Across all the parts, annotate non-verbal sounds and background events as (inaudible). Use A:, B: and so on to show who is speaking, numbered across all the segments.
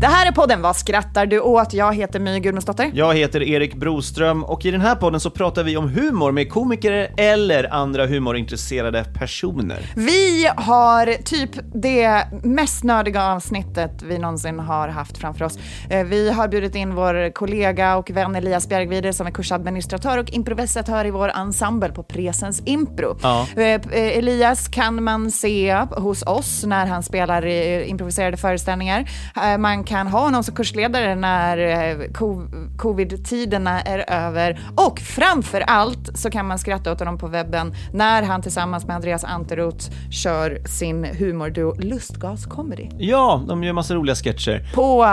A: Det här är podden Vad skrattar du åt? Jag heter My Gudmundsdotter.
B: Jag heter Erik Broström och i den här podden så pratar vi om humor med komiker eller andra humorintresserade personer.
A: Vi har typ det mest nördiga avsnittet vi någonsin har haft framför oss. Eh, Vi har bjudit in vår kollega och vän Elias Bjergvider som är kursadministratör och improvisatör i vår ensemble på Presens Impro.
B: Ja.
A: Eh, eh, Elias kan man se hos oss när han spelar improviserade föreställningar. Man kan ha honom som kursledare när eh, co- covid-tiderna är över. Och framför allt så kan man skratta åt honom på webben när han tillsammans med Andreas Anteroth kör sin humorduo Lustgas Comedy.
B: Ja, de gör massa roliga sketcher.
A: På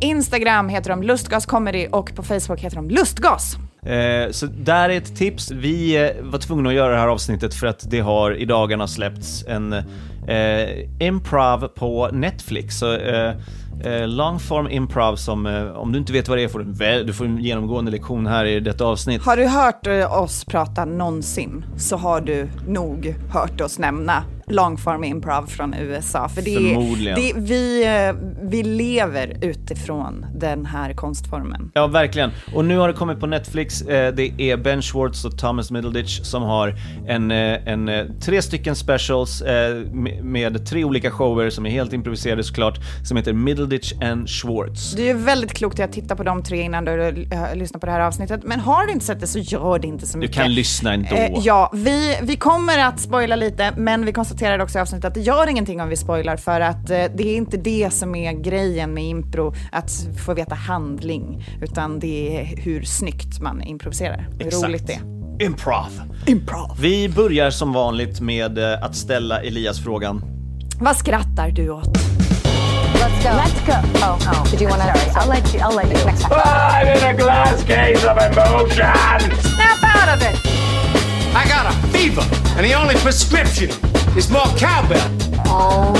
A: Instagram heter de Lustgas Comedy och på Facebook heter de Lustgas.
B: Eh, så där är ett tips. Vi eh, var tvungna att göra det här avsnittet för att det har i dagarna släppts en eh, improv på Netflix. Så, eh, longform improv som, eh, om du inte vet vad det är får du, väl- du får en genomgående lektion här i detta avsnitt.
A: Har du hört eh, oss prata någonsin så har du nog hört oss nämna longform improv från USA. För det,
B: Förmodligen.
A: det, vi, eh, vi lever utifrån den här konstformen.
B: Ja, verkligen. Och nu har det kommit på Netflix. Eh, Det är Ben Schwartz och Thomas Middleditch som har en, eh, en, tre stycken specials med- tre olika shower som är helt improviserade såklart, som heter Middleditch and Schwartz.
A: Det är väldigt klokt att titta på de tre innan du uh, lyssnar på det här avsnittet. Men har du inte sett det så gör det inte så
B: Du
A: mycket.
B: kan lyssna ändå.
A: Eh, ja, vi, vi kommer att spoila lite, men vi konstaterade också i avsnittet att det gör ingenting om vi spoilar för att eh, det är inte det som är grejen med impro, att få veta handling, utan det är hur snyggt man improviserar. Hur
B: Exakt.
A: roligt det är.
B: Improv.
A: Improv.
B: Vi börjar som vanligt med eh, att ställa Elias frågan.
A: Vad skrattar du åt?
C: Let's go. Let's go. Oh, oh. Did you want to? I'll let you. I'll let you. Next time.
D: I'm in a glass case of emotion.
A: Snap out of it!
E: I got a fever, and the only prescription is more cowbell.
C: Oh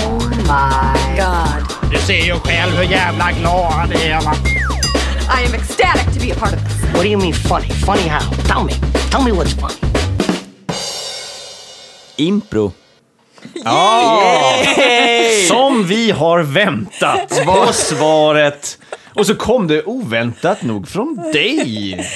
C: my God.
D: Du ser ju själv hur jävla glad han är va?
C: I am ecstatic to be a part of this.
F: What do you mean funny? Funny how? Tell me. Tell me what's funny.
B: Impro. (laughs) Oh. Som vi har väntat (laughs) var svaret. Och så kom det oväntat nog från dig.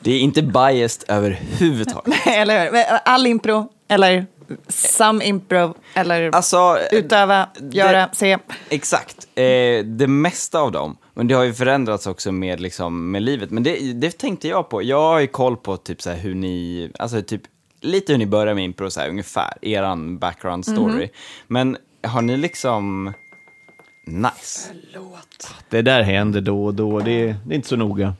G: Det är inte biased överhuvudtaget.
A: eller hur? Eh, All impro, eller some impro, eller
G: Alltså,
A: utöva, göra, se.
G: Exakt. Eh, det mesta av dem. Men det har ju förändrats också med, liksom, med livet. Men det, det tänkte jag på. Jag har ju koll på typ så här hur ni, alltså typ lite hur ni börjar med impro, så här, ungefär, eran background story. Men har ni liksom, nice.
B: Det där händer då och då, det är, det är inte så noga.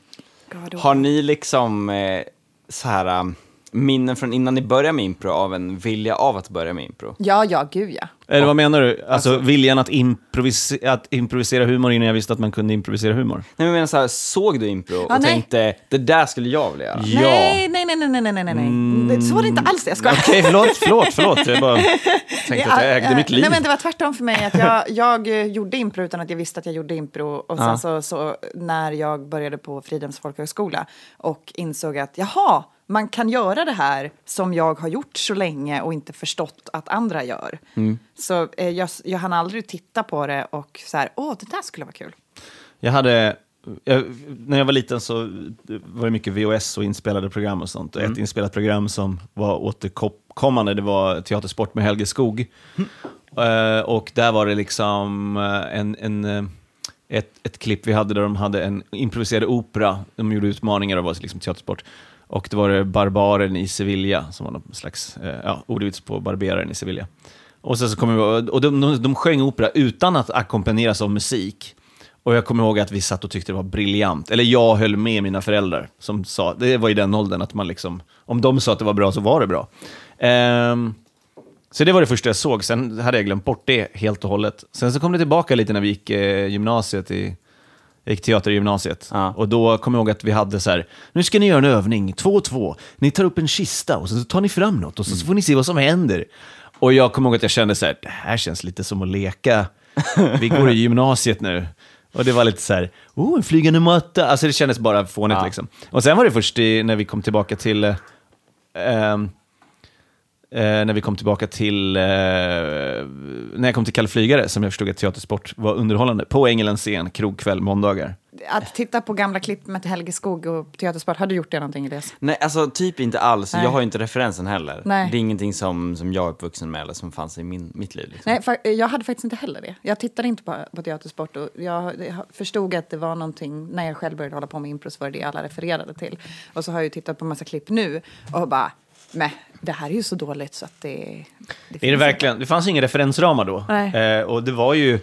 G: Har ni liksom eh, så här, um, minnen från innan ni började med impro av en vilja av att börja med impro?
A: Ja, ja, gud ja.
B: Eller vad menar du? Alltså, viljan att, improvisera, att improvisera humor innan jag visste att man kunde improvisera humor?
G: Nej, men jag menar så här, såg du impro och
A: nej.
G: tänkte det där skulle jag vilja göra?
B: Ja.
A: Nej, nej, nej, nej, nej, nej, nej, nej. Så var det inte alls, jag skojar.
B: Okej, förlåt, förlåt, förlåt. Jag bara (laughs) tänkte att jag ägde mitt liv.
A: Nej, men det var tvärtom för mig. Att jag, jag eh, gjorde impro utan att jag visste att jag gjorde impro. Och sen
B: Ja.
A: så, så när jag började på Fridhems folkhögskola och insåg att jaha, man kan göra det här som jag har gjort så länge och inte förstått att andra gör.
B: Mm.
A: Så eh, jag, jag hann aldrig titta på det och så här, åh, det där skulle vara kul.
B: Jag hade, jag, när jag var liten så var det mycket VHS och inspelade program och sånt. Och Ett inspelat program som var återkommande, det var Teatersport med Helge Skog. Eh, och där var det liksom eh, en, en, eh, ett, ett klipp vi hade där de hade en improviserad opera. De gjorde utmaningar och var liksom teatersport. Och det var det Barbaren i Sevilla, som var någon slags eh, ja, ordvits på Barberaren i Sevilla. Och, sen så kom vi, och de, de, de sjöng opera utan att ackompanjeras av musik. Och jag kommer ihåg att vi satt och tyckte det var briljant. Eller jag höll med mina föräldrar som sa, det var i den åldern att man liksom, om de sa att det var bra så var det bra. Um, så det var det första jag såg, sen hade jag glömt bort det helt och hållet. Sen så kom det tillbaka lite när vi gick eh, gymnasiet i, jag gick teater i gymnasiet. Och då kom jag ihåg att vi hade så här, nu ska ni göra en övning, två och två. Ni tar upp en kista och så tar ni fram något och så får ni se vad som händer. Och jag kommer ihåg att jag kände så här, det här känns lite som att leka. (laughs) Vi går i gymnasiet nu. Och det var lite så här, oh, en flygande matta. Alltså det kändes bara fånigt liksom. Och sen var det först i, när vi kom tillbaka till, eh, ehm, eh, när vi kom tillbaka till, eh, när jag kom till Kalle Flygare, som jag förstod att teatersport var underhållande, på Ängelens scen, krogkväll, måndagar.
A: Att titta på gamla klipp med Helge Skog och Teatersport, har du gjort det någonting Elias?
G: Nej, alltså typ inte alls.
A: Nej.
G: Jag har ju inte referensen heller.
A: Nej.
G: Det är ingenting som, som jag är uppvuxen med eller som fanns i min, mitt liv. Liksom.
A: Nej, jag hade faktiskt inte heller det. Jag tittade inte på, på teatersport och jag, jag förstod att det var någonting, när jag själv började hålla på med impro så var det det alla refererade till. Och så har jag ju tittat på massa klipp nu och bara, men det här är ju så dåligt så att det... det
B: Är det verkligen? Det fanns inga referensramar då.
A: Nej.
B: Eh, och det var ju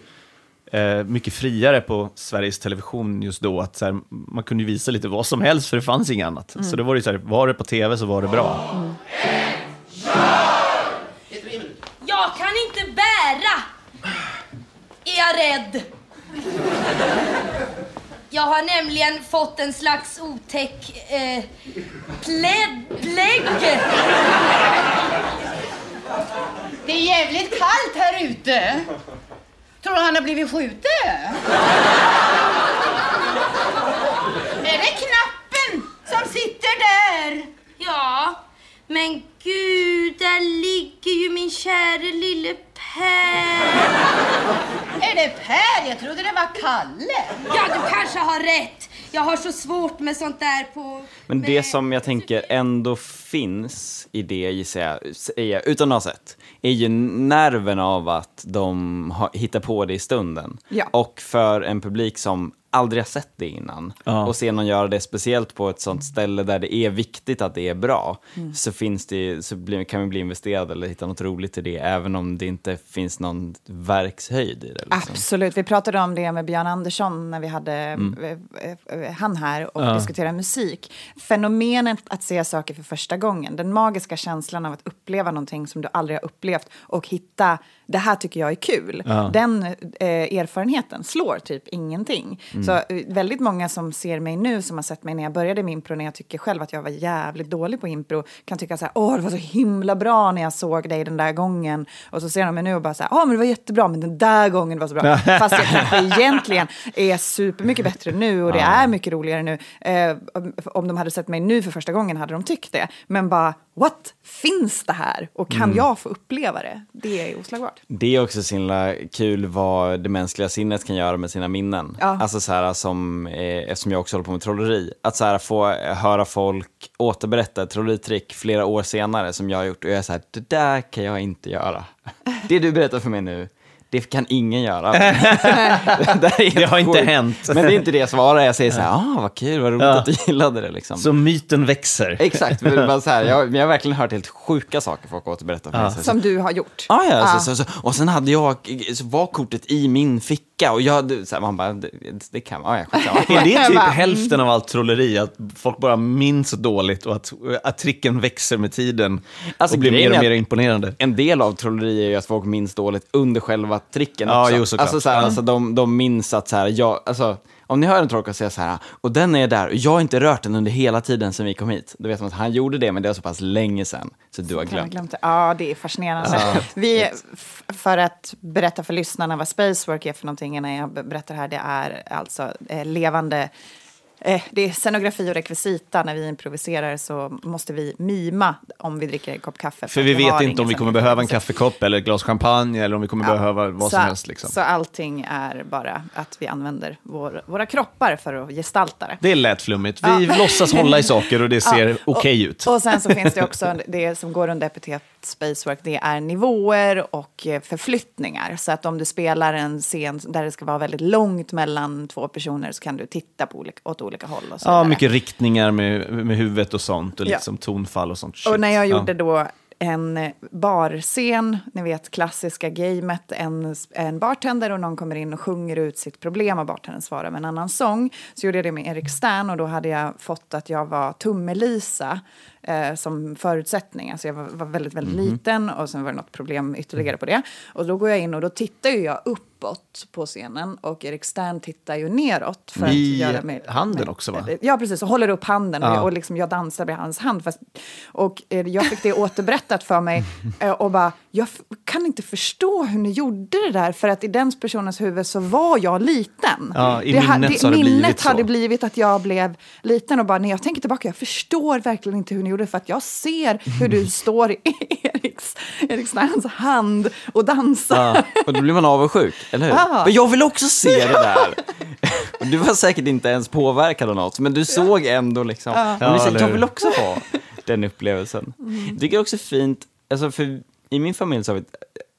B: eh, mycket friare på Sveriges Television just då. Att så här, man kunde visa lite vad som helst för det fanns inget annat.
A: Mm.
B: Så då var det så här, var det på tv så var det bra.
H: Jag kan inte bära! Är jag rädd? Jag har nämligen fått en slags otäck eh, plägg.
I: Det är jävligt kallt här ute. Tror du han har blivit skjuten? är det knappen som sitter där?
H: Ja, men gud, där ligger ju min käre lille Per.
I: Är det Per? Jag trodde det var Kalle.
H: Ja, du kanske har rätt. Jag har så svårt med sånt där på...
G: Men det som jag tänker ändå finns i det, gissar jag, säger jag, utan att ha sett, är ju nerven av att de har, hittar på det i stunden.
A: Ja.
G: Och för en publik som aldrig har sett det innan
B: Ja.
G: och se någon göra det speciellt på ett sånt ställe där det är viktigt att det är bra
A: Mm.
G: så, finns det, så blir, kan man bli investerad eller hitta något roligt i det även om det inte finns någon verkshöjd i det. Liksom.
A: Absolut. Vi pratade om det med Björn Andersson när vi hade
G: Mm.
A: eh, eh, han här och
G: Ja.
A: diskuterade musik. Fenomenet att se saker för första gången, den magiska känslan av att uppleva någonting som du aldrig har upplevt och hitta det här tycker jag är kul.
J: Ja.
A: Den eh, erfarenheten slår typ ingenting.
J: Mm.
A: Så eh, väldigt många som ser mig nu, som har sett mig när jag började med impro, när jag tycker själv att jag var jävligt dålig på impro, kan tycka så här, åh, det var så himla bra när jag såg dig den där gången. Och så ser de mig nu och bara så här, åh, men det var jättebra, men den där gången var så bra. (laughs) Fast jag kanske egentligen är supermycket bättre nu och det
J: Ja.
A: är mycket roligare nu. Eh, om- om de hade sett mig nu för första gången hade de tyckt det. Men bara, what? Finns det här? Och kan
G: Mm.
A: jag få uppleva det? Det är oslagbart.
G: Det är också så himla kul vad det mänskliga sinnet kan göra med sina minnen.
A: Ja.
G: Alltså så här som, eh, eftersom jag också håller på med trolleri, att så här få höra folk återberätta ett trolleritrick flera år senare som jag har gjort och jag är så här, det där kan jag inte göra. (laughs) Det du berättar för mig nu, det kan ingen göra. (laughs) det,
B: Det har inte hänt.
G: Men det är inte det jag svarar, jag säger så här, ah vad kul, vad roligt
B: Ja.
G: att du gillade det liksom.
B: Så myten växer.
G: Exakt, men så här, (laughs) jag, jag har verkligen hört helt sjuka saker folk återberättar för mig.
B: Ja.
G: Så-
A: Som du har gjort.
G: Ah, ja,
A: Ja.
G: Så, så, så, och sen hade jag, så var kortet i min ficka dricka och jag, så här, man bara, det, det kan man, ja, skitsamma. (laughs)
B: Är det typ
A: bara,
B: hälften av allt trolleri? Att folk bara minns dåligt och att, att tricken växer med tiden
G: Alltså,
B: och blir mer och mer imponerande?
G: En del av trolleri är ju att folk minns dåligt under själva tricken
B: Ja,
G: också.
B: jo, såklart.
G: alltså, så här,
B: Ja.
G: alltså, de, de minns att så här, jag, alltså, om ni hör en trollkarl säga så här, och den är där, och jag har inte rört den under hela tiden sedan vi kom hit. Då vet man att han gjorde det, men det var så pass länge sedan, så du har glömt.
A: glömt det. Ja, det är fascinerande. Vi, f- för att berätta för lyssnarna vad Spacework är för någonting innan jag be- berättar här, det är alltså eh, levande det är scenografi och rekvisita. När vi improviserar så måste vi mima om vi dricker en kopp kaffe.
B: För vi
A: att har
B: vet inte om vi kommer behöva en kaffekopp eller ett glas champagne eller om vi kommer
A: Ja.
B: behöva vad
A: så,
B: som helst. Liksom.
A: Så allting är bara att vi använder vår, våra kroppar för att gestalta det.
B: Det lät flummigt. Vi låtsas hålla i saker och det (laughs) ser
A: Ja,
B: okej
A: och,
B: ut.
A: Och sen så finns det också det som går under epitet Spacework, det är nivåer och eh, förflyttningar. Så att om du spelar en scen där det ska vara väldigt långt mellan två personer så kan du titta på olika, åt olika håll. Och så
B: Ja, mycket riktningar med, med huvudet och sånt och
A: Ja.
B: liksom tonfall och sånt. shit.
A: Och när jag
B: Ja.
A: gjorde då en barscen, ni vet klassiska gamet, en, en bartender och någon kommer in och sjunger ut sitt problem och bartendern svarar med en annan sång. Så gjorde jag det med Erik Stern och då hade jag fått att jag var Tummelisa eh, som förutsättning. Alltså jag var, var väldigt, väldigt
B: Mhm.
A: liten och sen var det något problem ytterligare på det. Och då går jag in och då tittar ju jag uppåt på scenen och Erik Stern tittar ju neråt. För
B: I
A: att göra mig,
B: handen också, va?
A: Ja, precis. Och håller upp handen och,
B: Ja.
A: jag, och liksom jag dansar med hans hand. Fast, och eh, jag fick det återberättat för mig (laughs) eh, och bara, jag kan inte förstå hur ni gjorde det där för att i den personens huvud så var jag liten.
B: Ja, i
A: ha-
B: minnet har det
A: minnet
B: blivit
A: hade blivit att jag blev liten och bara när jag tänker tillbaka, jag förstår verkligen inte hur ni gjorde det för att jag ser hur du (laughs) står i Eriks, Erik Sterns hand och dansar.
G: Ja, och då blir man avundsjuk, eller hur?
A: Ja.
G: Men jag vill också se det där! Och du var säkert inte ens påverkad av något, men du såg ändå liksom,
A: Ja.
G: Men
B: eller
G: jag vill också ha den upplevelsen. Jag tycker också fint, alltså för i min familj så har vi,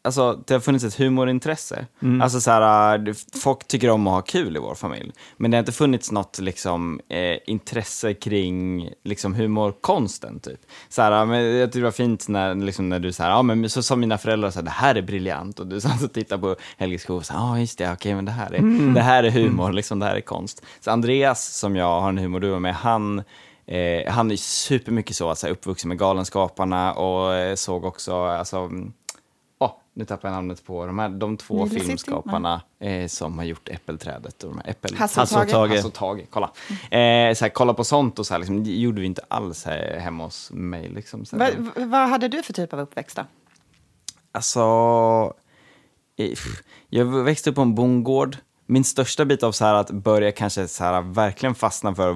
G: alltså det har funnits ett humorintresse. Alltså så här, det- folk tycker om att ha kul i vår familj, men det har inte funnits något liksom eh, intresse kring liksom humorkonsten typ. Så här, men jag tycker det var fint när, liksom, när du så här, ja men så sa mina föräldrar så här, det här är briljant och du satt och tittade på Helge Skog och sa, ja just det, okej men det här är, det här är humor, liksom det här är konst. Så Andreas som jag har en humorduo med, han Eh, han är supermycket så, alltså, uppvuxen med Galenskaparna och eh, såg också, alltså, åh, nu tappar jag namnet på de här, de två
A: Nile
G: filmskaparna eh, som har gjort Äppelträdet och de här äppel...
A: Hasse och Tage.
B: Tage.
G: Hasse och Tage, kolla. Eh, så här, kolla på sånt och så här, liksom, det gjorde vi inte alls här, hemma hos mig. Liksom, så
A: Va, va- vad hade du för typ av uppväxt då?
G: Alltså, eh, jag växte upp på en bondgård. Min största bit av så här att börja kanske så här verkligen fastna för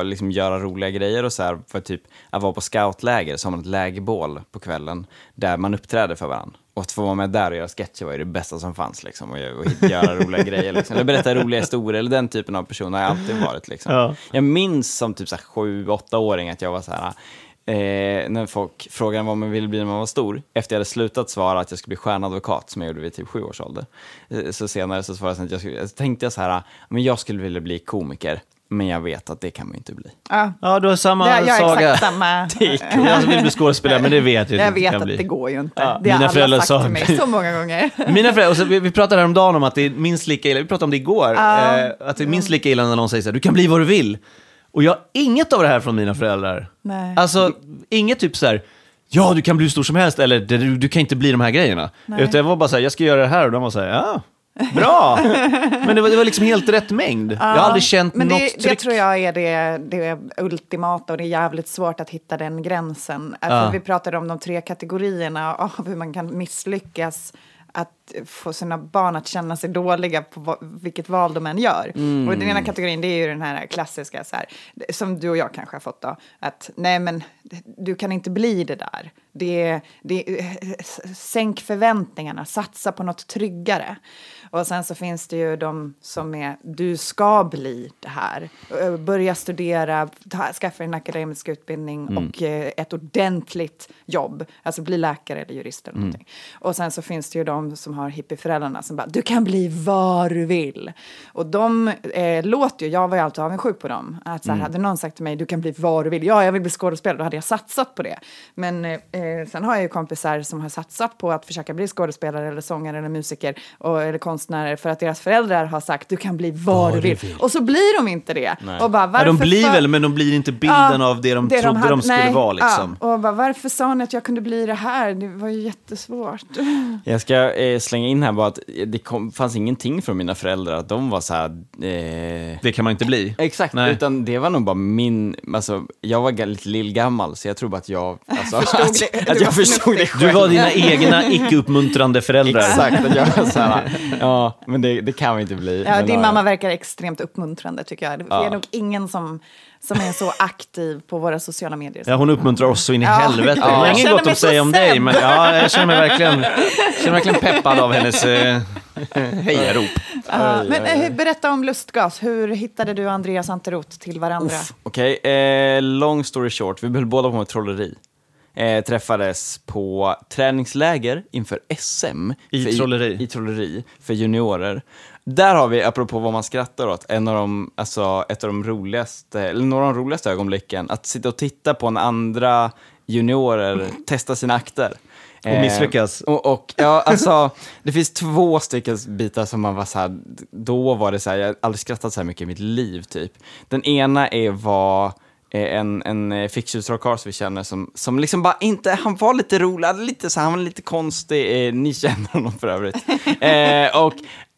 G: att liksom göra roliga grejer och så här för typ att vara på scoutläger så har man ett lägerbål på kvällen där man uppträder för varandra. Och att få vara med där och göra sketcher var ju det bästa som fanns liksom och, och göra roliga (laughs) grejer liksom. Eller berätta roliga historier eller den typen av person har jag alltid varit liksom.
B: Ja.
G: Jag minns som typ sju, åtta åring att jag var så här Eh, när folk frågade vad man ville bli när man var stor, efter jag hade slutat svara att jag skulle bli stjärnadvokat, som jag gjorde vid typ sju års ålder, eh, så senare så svarade jag att jag skulle, så tänkte jag så här, men jag skulle vilja bli komiker, men jag vet att det kan man ju inte bli.
A: Ja,
B: Ja, du har samma
A: det, jag har
B: saga.
A: exakt samma... (laughs)
B: Jag vill bli skådespelare, men det vet jag,
A: Jag
B: inte
A: vet
B: kan
A: att
B: bli.
A: det går ju inte.
B: Ja,
A: det har
B: mina
A: alla
B: föräldrar
A: sagt
B: sa-
A: till mig så många gånger. (laughs)
B: Mina föräldrar, och så, vi, vi pratade häromdagen om att det är minst lika illa, vi pratade om det igår,
A: Ja.
B: eh, att det är minst lika illa när någon säger så här, du kan bli vad du vill. Och jag har inget av det här från mina föräldrar.
A: Nej.
B: Alltså, inget typ så här, ja du kan bli hur stor som helst, eller du, du kan inte bli de här grejerna.
A: Nej.
B: Utan jag var bara så här, jag ska göra det här, och de var så här, ja, bra. Men det var, det var liksom helt rätt mängd. jag har aldrig känt
A: Men
B: något
A: det,
B: tryck.
A: det tror jag är det, det ultimata och det är jävligt svårt att hitta den gränsen. För
B: Ja.
A: Vi pratade om de tre kategorierna av hur man kan misslyckas att få sina barn att känna sig dåliga på vilket val de än gör.
B: Mm.
A: Och den ena kategorin det är ju den här klassiska, så här, som du och jag kanske har fått då, att nej men du kan inte bli det där. Det, det, sänk förväntningarna, satsa på något tryggare. Och sen så finns det ju de som är, du ska bli det här. Eh, Börja studera, ta, skaffa en akademisk utbildning
B: Mm.
A: och eh, ett ordentligt jobb. Alltså bli läkare eller jurist eller
B: Mm.
A: någonting. Och sen så finns det ju de som har hippieföräldrarna som bara, du kan bli vad du vill. Och de eh, låter ju, jag var ju alltid avundsjuk på dem. Att så här,
B: Mm.
A: hade någon sagt till mig, du kan bli vad du vill. Ja, jag vill bli skådespelare, då hade jag satsat på det. Men eh, sen har jag ju kompisar som har satsat på att försöka bli skådespelare eller sångare eller musiker och, eller konstnärer för att deras föräldrar har sagt du kan bli vad du vill. Och så blir de inte det. Och bara,
B: Ja,
A: varför
B: de blir
A: sa-
B: väl, men de blir inte bilden
A: Ja,
B: av det de trodde
A: hade-
B: de skulle
A: nej,
B: vara. Liksom.
A: Ja, och bara, varför sa ni att jag kunde bli det här? Det var ju jättesvårt. (laughs)
G: Jag ska eh, slänga in här bara att det kom, fanns ingenting från mina föräldrar att de var så här... Eh...
B: Det kan man inte bli.
G: Exakt,
B: Nej.
G: utan det var nog bara min, alltså jag var lite lillgammal så jag tror bara att jag, alltså,
A: Förstod
G: att,
A: det.
G: att (laughs)
A: Du var
G: jag förstod det
B: Du
G: själv.
B: var dina egna icke-uppmuntrande föräldrar.
G: Exakt, att jag var så här, (laughs) ja, men det, det kan vi inte bli.
A: Ja,
G: Men,
A: din mamma verkar extremt uppmuntrande tycker jag. Det
G: Ja.
A: är nog ingen som, som är så aktiv på våra sociala medier.
B: Ja, hon uppmuntrar oss så in i
A: Ja.
B: helvete.
A: Ja.
B: Jag har inget gott att säga om dig, men ja, jag känner mig verkligen, känner mig verkligen peppad av hennes eh, hejarop.
A: Ja, men eh, berätta om lustgas. Hur hittade du Andreas Anteroth till varandra?
G: Okej, eh, long story short, vi höll båda på med trolleri. Eh, träffades på träningsläger inför SM.
B: I
G: för,
B: trolleri.
G: I, trolleri, för juniorer. Där har vi, apropå vad man skrattar åt, en av de, alltså, ett av de roligaste, eller några av de roligaste ögonblicken. Att sitta och titta på en andra juniorer testa sina akter.
B: Och misslyckas.
G: Och, och ja, alltså, det finns två stycken bitar som man var så här, då var det så här, jag har aldrig skrattat så här mycket i mitt liv typ. Den ena är vad eh, en, en eh, ficktjustrollkarl vi känner som, som liksom bara inte, han var lite rolig, lite, så, han var lite konstig, eh, ni känner honom för övrigt. (laughs) eh, och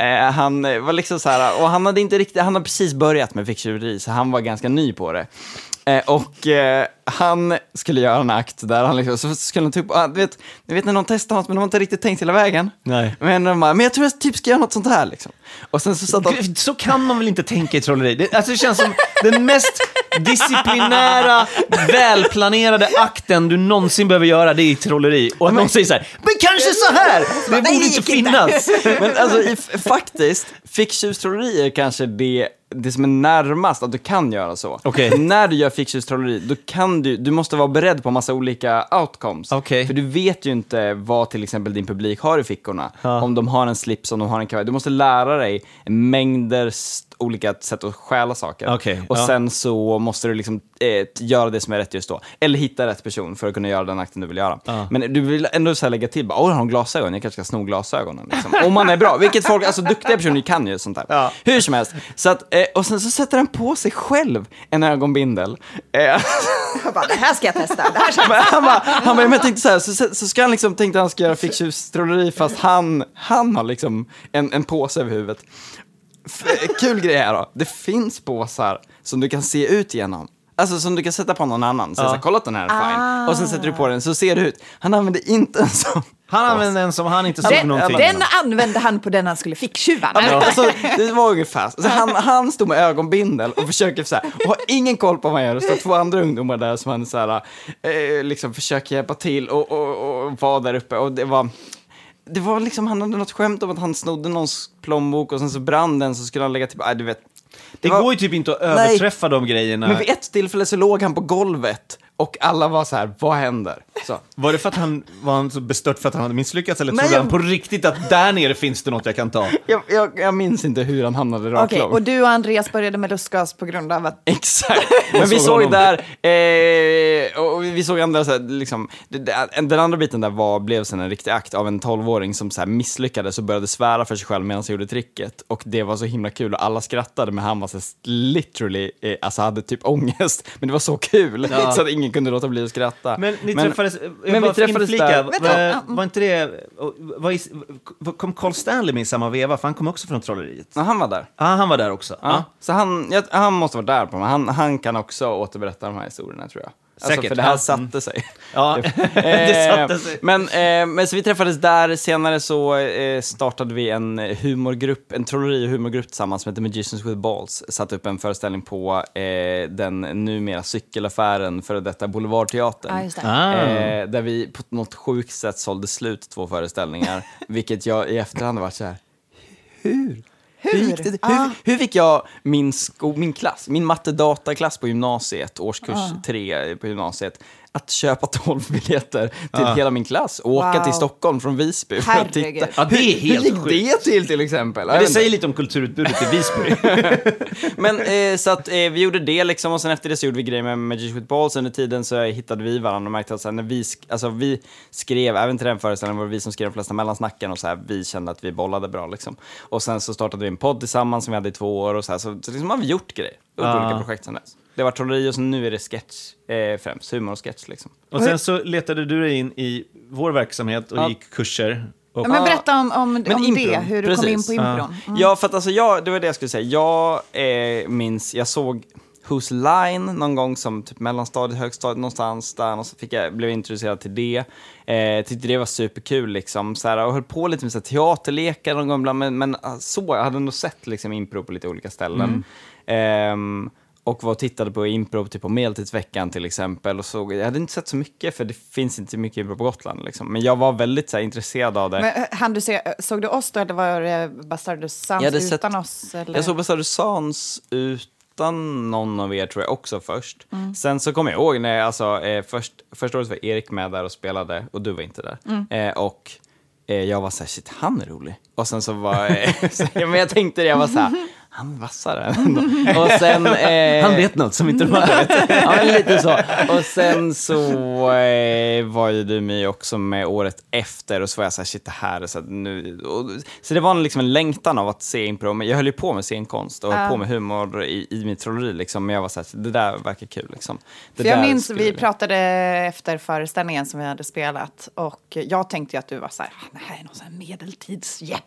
G: eh, han eh, var liksom så här, och han hade inte riktigt, han hade precis börjat med ficktjuveri så han var ganska ny på det. Eh, och eh, han skulle göra en akt där han liksom, så skulle han typ, ah, du vet, ni vet när någon testar något men de har inte riktigt tänkt hela vägen.
B: Nej.
G: Men de bara, men jag tror jag typ ska göra något sånt här liksom. Och sen så satt han,
B: Gud, Så kan man väl inte tänka i trolleri? Det, alltså det känns som den mest disciplinära, välplanerade akten du någonsin behöver göra, det är i trolleri. Och att någon säger så här, men kanske så här! Det borde inte finnas.
G: men alltså i, faktiskt, ficktjuvstrolleri är kanske det, det som är närmast att du kan göra så.
B: Okej.
G: När du gör ficktjuvstrolleri, då kan du, du måste vara beredd på massa olika outcomes.
B: Okej.
G: För du vet ju inte vad till exempel din publik har i fickorna. Om de har en slips, om de har en kavaj. Du måste lära dig mängder olika sätt att stjäla saker.
B: Okej,
G: och
B: ja.
G: sen så måste du liksom eh, göra det som är rätt just då. Eller hitta rätt person för att kunna göra den akten du vill göra. Men du vill ändå så här lägga till, bara, oj, har hon glasögon? Jag kanske ska sno glasögonen. Liksom. Om man är bra, vilket folk, alltså duktiga personer kan ju sånt här. Hur som helst. Så att, eh, och sen så sätter han på sig själv en ögonbindel. Eh, (laughs)
A: Jag bara, det här ska jag testa. Det här ska...
G: men han bara, han bara, men jag tänkte så här, så, så, så ska han liksom, tänkte han ska göra ficktjuvstrolleri fast han, han har liksom en, en påse över huvudet. Kul grej här då, det finns påsar som du kan se ut genom. Alltså som du kan sätta på någon annan. Så ja. så här, kolla att den här är fine. Och sen sätter du på den så ser det ut. Han använder inte en sån.
B: Han använde en som han inte såg
A: Den,
B: någonting.
A: den använde han på den han skulle ficktjuva.
G: Ja, alltså, det var ungefär så. han, han stod med ögonbindel och försöker så här, och har ingen koll på vad han gör. Det står två andra ungdomar där som han så här, eh, liksom försöker hjälpa till och, och, och vara där uppe. Och det var, det var liksom, han hade något skämt om att han snodde någons plånbok och sen så brann den så skulle han lägga till, äh, du vet.
B: Det
G: var-
B: går ju typ inte att överträffa de grejerna.
G: Men vid ett tillfälle så låg han på golvet och alla var så här, vad händer? Så.
B: Var det för att han var han så bestört för att han hade misslyckats eller
G: Nej,
B: trodde
G: jag-
B: han på riktigt att där nere finns det något jag kan ta?
G: Jag, jag, jag minns inte hur han hamnade rakt
A: Okej,
G: lång.
A: och du och Andreas började med lustgas på grund av att...
G: Exakt. (laughs) Men vi
B: såg
G: där, eh, och vi såg andra, så här, liksom, det- det- den andra biten där var, blev sen en riktig akt av en 12-åring som så här, misslyckades och började svära för sig själv medan han gjorde tricket. Och det var så himla kul och alla skrattade men han var så här, literally, eh, alltså hade typ ångest. Men det var så kul så att ingen kunde låta bli att skratta.
B: Men ni
G: Men-
B: träffades,
G: men
B: men
G: vi
B: vi
G: träffades
B: inflika,
G: där.
B: var, var inte det, var, kom Carl Stanley med i samma veva? För han kom också från trolleriet.
G: Ja, han var där.
B: Ja, han var där också.
G: Ja.
B: Ja.
G: Så han, ja, han måste vara där på mig. Han, han kan också återberätta de här historierna tror jag. Alltså,
B: Säkert,
G: för det här
B: ja.
G: satte sig.
B: Ja, (laughs) (laughs) det satte sig.
G: Men, eh, men så vi träffades där, senare så eh, startade vi en humorgrupp, en trolleri och humorgrupp tillsammans som heter Magicians with Balls. Satte upp en föreställning på eh, den numera cykelaffären före detta Boulevardteatern.
A: Just det.
B: Ah.
G: Eh, där vi på något sjukt sätt sålde slut två föreställningar, (laughs) vilket jag i efterhand har varit så här, hur? Hur, gick det? Hur, hur fick jag min, sko, min klass, min matte-data-klass på gymnasiet, årskurs tre på gymnasiet, att köpa 12 biljetter till
B: Ja.
G: hela min klass och åka
A: Wow.
G: till Stockholm från Visby för att
A: Herregud.
G: titta.
B: Ja, det är helt
G: hur gick
B: sjukt.
G: det till till exempel?
B: Men det säger lite om kulturutbudet i Visby. (laughs)
G: Men eh, så att eh, vi gjorde det liksom och sen efter det så gjorde vi grejer med Magic with Balls. Under tiden så hittade vi varandra och märkte att så här, när vi, sk- alltså, vi skrev, även till den föreställningen var det vi som skrev de flesta mellansnacken och så här, vi kände att vi bollade bra liksom. Och sen så startade vi en podd tillsammans som vi hade i två år och så här, så, så liksom har vi gjort grejer. Och
B: Ah.
G: olika projekt sen dess. Det var trolleri och så nu är det sketch eh, främst, humor och sketch liksom.
B: Och sen så letade du dig in i vår verksamhet och
G: Ja.
B: gick kurser. Och,
A: Ja, men berätta om, om,
G: Men
A: om det, hur du kom in
G: precis.
A: på impron. Mm.
G: Ja, för att alltså jag, det var det jag skulle säga. Jag eh, minns, jag såg Who's Line någon gång som typ mellanstadiet, högstadiet någonstans där och så fick jag, blev jag introducerad till det. Eh, tyckte det var superkul liksom, så här, och höll på lite med så här, teaterlekar någon gång ibland, men, men ah, så, jag hade nog sett liksom impro på lite olika ställen. Ehm, och var och tittade på impro typ på Medeltidsveckan till exempel. Och såg, jag hade inte sett så mycket för det finns inte mycket impro på Gotland. Liksom. Men jag var väldigt så här, intresserad av det.
A: Men, eh, du se, såg du oss då eller var det Bastardus Sans utan
G: sett-
A: oss? Eller?
G: Jag såg Bastardus Sans utan någon av er tror jag också först.
A: Mm.
G: Sen så kommer jag ihåg när jag, alltså, eh, först, första året var Erik med där och spelade och du var inte där.
A: Mm.
G: Eh, och eh, jag var så här, shit han är rolig. Och sen så var eh, (laughs) så, ja, men jag tänkte det, jag var så här, han är vassare ändå. (laughs) Och sen... Eh,
B: Han vet något som inte de andra vet.
G: ja, men lite så. Och sen så eh, var ju du med också med året efter och så var jag så här, shit det här är så här, nu. Och, så det var liksom en längtan av att se impro, men jag höll ju på med scenkonst och höll
A: Ja.
G: på med humor i, i mitt trolleri liksom, men jag var så här, det där verkar kul liksom. Det
A: För jag minns, vi
G: jag-
A: pratade efter föreställningen som vi hade spelat och jag tänkte ju att du var så här, "Ah, det här är någon sån här medeltids-Jeppe.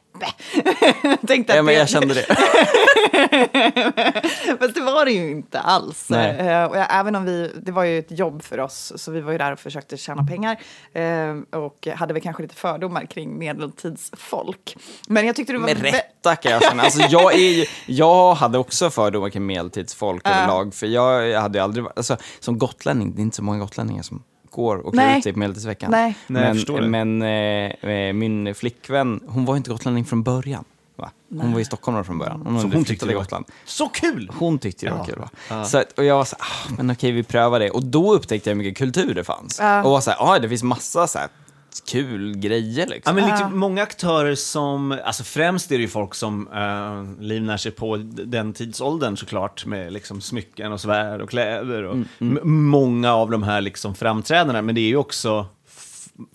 A: Tänkte
G: Ja, men
A: det-
G: jag kände det. (laughs)
A: Fast det var det ju inte alls.
G: Nej.
A: Eh, och även om vi, det var ju ett jobb för oss, så vi var ju där och försökte tjäna pengar. eh, och hade väl kanske lite fördomar kring medeltidsfolk. Men jag tyckte du var...
G: Med rätta kan jag känna. Alltså, jag, är ju, jag hade också fördomar kring medeltidsfolk
A: Ja.
G: överlag. För jag, hade aldrig alltså, som gotlänning, det är inte så många gotlänningar som går och klär ut sig på medeltidsveckan.
A: Nej.
B: Nej,
G: men men eh, eh, min flickvän, hon var inte gotlänning från början. Va? Hon var i Stockholm från början. Hon,
B: Så hon tyckte det var
G: Gotland.
B: så kul!
G: Hon tyckte det var
B: Ja.
G: kul va?
B: Ja.
G: Så att, och jag var så här, ah, men okej vi prövar det. Och då upptäckte jag hur mycket kultur det fanns.
A: Ja.
G: Och var så här, ah, det finns massa så här kul grejer
B: Ja,
G: liksom.
B: men lite, många aktörer som, alltså främst är det ju folk som uh, livnär sig på den tidsåldern såklart med liksom smycken och svärd och kläder och
G: Mm,
B: m- många av de här liksom framträdandena. Men det är ju också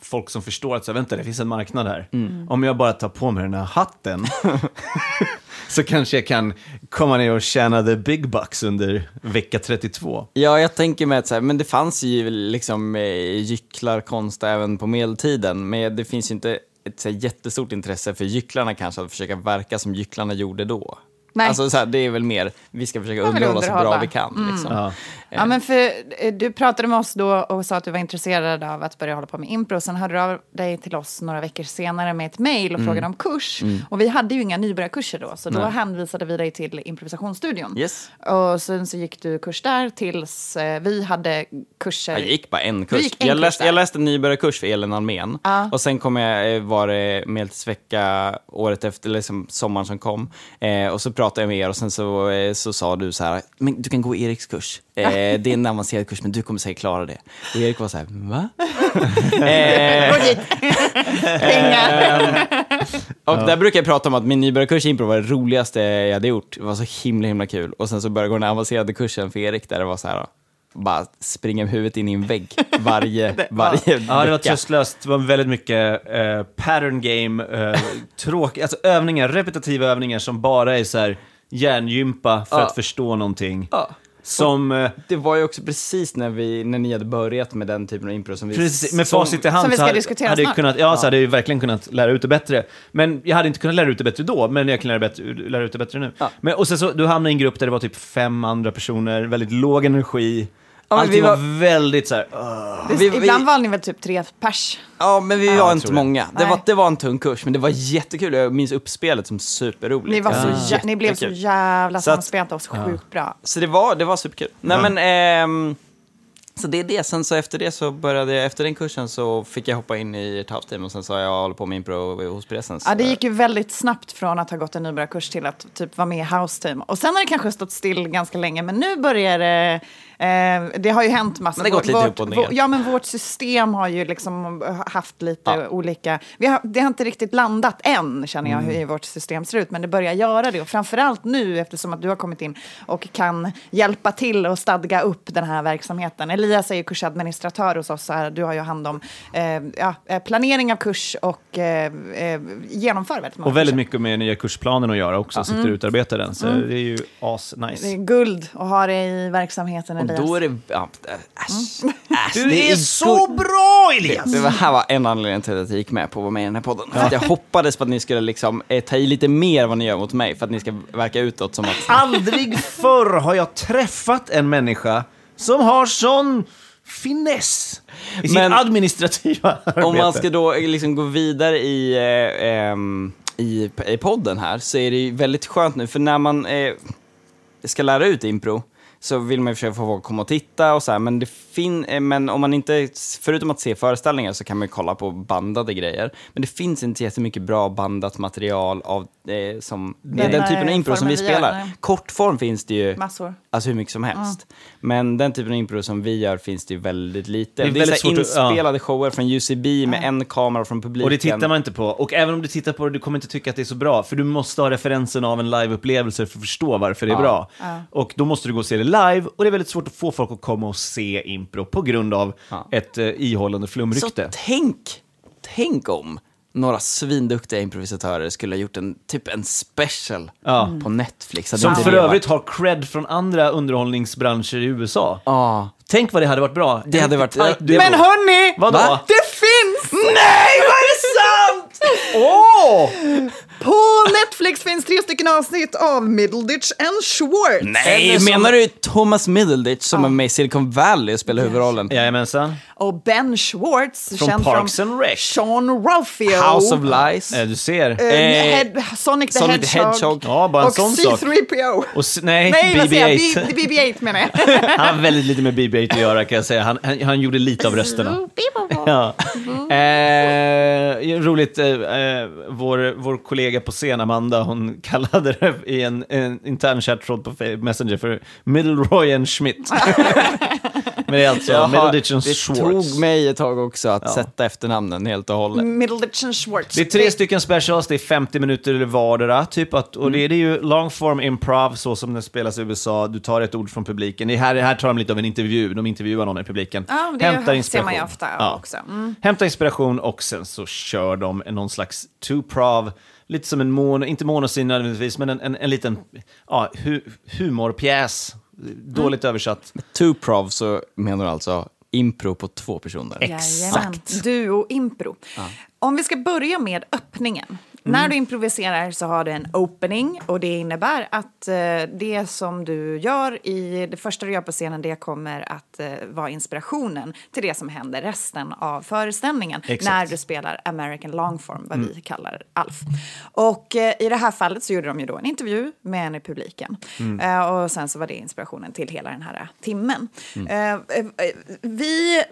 B: folk som förstår att så, här, vänta, det finns en marknad här.
G: Mm.
B: Om jag bara tar på mig den här hatten (laughs) så kanske jag kan komma ner och tjäna the big bucks under vecka 32.
G: Ja, jag tänker mig att så här, men det fanns ju liksom eh, gycklarkonst även på medeltiden, men det finns ju inte ett så här, jättestort intresse för gycklarna kanske att försöka verka som gycklarna gjorde då.
A: Nej.
G: Alltså så här, det är väl mer, vi ska försöka underhålla så bra vi kan.
A: Mm.
G: Liksom.
B: Ja.
A: Ja, men för, eh, du pratade med oss då och sa att du var intresserad av att börja hålla på med impro. Sen hörde du av dig till oss några veckor senare med ett mejl och
G: Mm.
A: frågade om kurs.
G: Mm.
A: Och vi hade ju inga nybörjarkurser då, så då
G: Nej.
A: hänvisade vi dig till improvisationsstudion.
G: Yes.
A: Och sen så gick du kurs där tills eh, vi hade kurser.
G: Jag gick bara en kurs.
A: en
G: jag,
A: kurs
G: läste,
A: där.
G: jag läste en nybörjarkurs för Elin Almen.
A: Ja.
G: Och sen kom jag, eh, var det medeltidsvecka året efter, liksom sommaren som kom. Eh, och så pratade jag med er och sen så, eh, så sa du så här, men du kan gå Eriks kurs. Eh, det är en avancerad kurs, men du kommer säkert klara det. Och Erik var så här, va? (laughs) eh,
A: Gå dit. (laughs) Pengar.
G: och där brukar jag prata om att min nybörjarkurs i impro var det roligaste jag hade gjort. Det var så himla himla kul. Och sen så började jag gå den avancerade kursen för Erik där det var så här, bara springa med huvudet in i en vägg varje, (laughs) varje
B: Ja, det var
G: vecka.
B: tröstlöst. Det var väldigt mycket eh, pattern game, uh, tråk, alltså övningar, repetitiva övningar som bara är så här hjärngympa för
G: Ja.
B: att förstå någonting.
G: Ja.
B: Som, eh,
G: Det var ju också precis när, vi, när ni hade börjat med den typen av impro som vi...
B: precis, med
G: som-
B: facit i hand
A: Som vi
B: så
A: ska
B: hade,
A: diskutera
B: hade
A: snart.
B: kunnat, ja, så hade jag verkligen kunnat lära ut det bättre. Men jag hade inte kunnat lära ut det bättre då, men jag kan lära, bättre, lära ut det bättre nu.
G: Ja.
B: Men, och sen så, du hamnade i en grupp där det var typ fem andra personer, väldigt låg energi.
G: Ja,
B: Allting
G: vi
B: var...
G: var-
B: väldigt så här.
A: Det-
G: Vi- vi-
A: Ibland var ni väl typ tre pers.
G: Ja, men vi
B: Ja,
G: var inte
B: det.
G: många. Det var, det var en tung kurs, men det var jättekul. Jag minns uppspelet som superroligt.
A: Ni, var så
G: Ja.
A: ni blev så jävla
G: Så
A: samspelta och så sjukt bra.
G: Så det var, det var superkul. Nej,
B: Ja.
G: men... ehm, Så det är det. Sen så efter det så började jag, efter den kursen så fick jag hoppa in i ett halvteam och sen så har jag hållit på med impro hos Presens.
A: Ja, det gick ju väldigt snabbt från att ha gått en nybörjarkurs till att typ vara med i House Team. Och sen har det kanske stått still ganska länge, men nu börjar det... Eh, det har ju hänt massor.
G: Men det har gått lite
A: Vårt-
G: upp och ner.
A: Ja, men vårt system har ju liksom haft lite
G: Ja.
A: olika... Vi har, det har inte riktigt landat än, känner jag,
G: Mm.
A: hur vårt system ser ut. Men det börjar göra det. Och framförallt nu, eftersom att du har kommit in och kan hjälpa till och stadga upp den här verksamheten. Elias är ju kursadministratör hos oss. Här. Du har ju hand om eh, ja, eh, planering av kurs och eh, eh, genomför väldigt många
B: Och väldigt
A: kurser.
B: mycket med nya kursplanen att göra också, sitter och
A: Mm.
B: utarbetar den. Så
A: Mm.
B: det är ju
A: Det
B: as-nice.
A: är guld att ha det i verksamheten,
G: Och
A: Elias.
G: då är det... Ja, äsch, äsch,
B: Du
G: det
B: är så bra, Elias!
G: Det, det här var en anledning till att jag gick med på att vara med i den här podden. Att jag hoppades på att ni skulle liksom, eh, ta i lite mer vad ni gör mot mig, för att ni ska verka utåt som att...
B: Aldrig förr har jag träffat en människa som har sån finess i sitt
G: Men-
B: administrativa arbete.
G: Om man ska då liksom gå vidare i, eh, ehm, i, i podden här så är det ju väldigt skönt nu, för när man eh, ska lära ut impro så vill man ju försöka få folk att komma och titta och så här, men, det fin eh, men om man inte, förutom att se föreställningar så kan man ju kolla på bandade grejer. Men det finns inte jättemycket bra bandat material av eh, som,
A: Den
G: den, typen av impro som vi
A: gör,
G: spelar.
A: nej.
G: Kortform finns det ju
A: Massor.
G: Alltså hur mycket som helst. Men den typen av impro som vi gör finns det ju väldigt lite.
B: Det är
G: Det är,
B: väldigt
G: så här
B: svårt att- ja.
G: inspelade shower från UCB med en kamera från publiken.
B: Och det tittar man inte på. Och även om du tittar på det, du kommer inte tycka att det är så bra. För du måste ha referensen av en liveupplevelse för att förstå varför det är
G: Ja.
B: bra.
A: Ja.
B: Och då måste du gå och se det live. Och det är väldigt svårt att få folk att komma och se impro på grund av ett eh, ihållande
G: Så
B: flumrykte.
G: tänk, tänk om några svinduktiga improvisatörer skulle ha gjort en, typ en special
B: Ja.
G: på Netflix. Hade
B: Som för övrigt har cred från andra underhållningsbranscher i USA.
G: Ja.
B: Tänk vad det hade varit bra.
G: Det hade varit-
B: Tajt
G: det-.
A: Men hörni!
B: Vadå?
G: Va?
A: Det finns!
B: Nej, vad är det sant? (laughs) Åh!
A: På Netflix finns tre stycken avsnitt av Middleditch and Schwartz.
G: Nej,
B: som-
G: menar du Thomas Middleditch som är med i Silicon Valley och spelar huvudrollen?
B: Jajamensan.
A: Och Ben Schwartz,
B: Från
A: känd
B: Parks
A: från
B: and Rec.
A: Sean Ralphio.
G: House of Lies.
B: Eh, Du ser.
A: Eh,
G: Eh,
A: Head, Sonic the
G: Sonic
A: Hedgehog.
G: Hedgehog.
B: Ja, bara en
A: och
B: sån sak.
A: C3PO.
B: Och s- nej,
A: Nej, vad säger jag?
B: BB-8.
A: B- BB-8 menar jag. (laughs)
B: Han har väldigt lite med BB-8 att göra kan jag säga. Han, han, han gjorde lite av rösterna. Ja. Eh, roligt, eh, eh, vår, vår kollega på scen, Amanda, hon (laughs) kallade det i en, en intern chattråd på Messenger för Middleroy and Schmidt. (laughs) Men det är alltså
G: Jaha,
B: Middleditch
G: det
B: Schwartz.
G: tog mig ett tag också att
B: Ja.
G: sätta efternamnen helt och hållet.
A: Middleditch and Schwartz.
B: Det är tre stycken specials, det är 50 minuter vardera, typ att, och det, det är ju long form improv, så som det spelas i USA. Du tar ett ord från publiken. Det här, här tar de lite av en intervju, de intervjuar någon i publiken.
A: Ja, det ser man ju ofta också. Mm.
B: Hämta inspiration och sen så kör de någon slags two-prov, lite som en mono, inte monosyn nödvändigtvis, men en, en, en liten ja, hu, humorpjäs. Dåligt översatt.
G: Two prov så menar du alltså impro på två personer?
A: Jajamän. Duo-impro. Om vi ska börja med öppningen. När du improviserar så har du en opening och det innebär att eh, det som du gör i det första du gör på scenen det kommer att eh, vara inspirationen till det som händer resten av föreställningen
B: Exakt.
A: när du spelar American longform, vad vi kallar ALF. Och eh, i det här fallet så gjorde de ju då en intervju med en i publiken Eh, och sen så var det inspirationen till hela den här timmen. Eh, vi,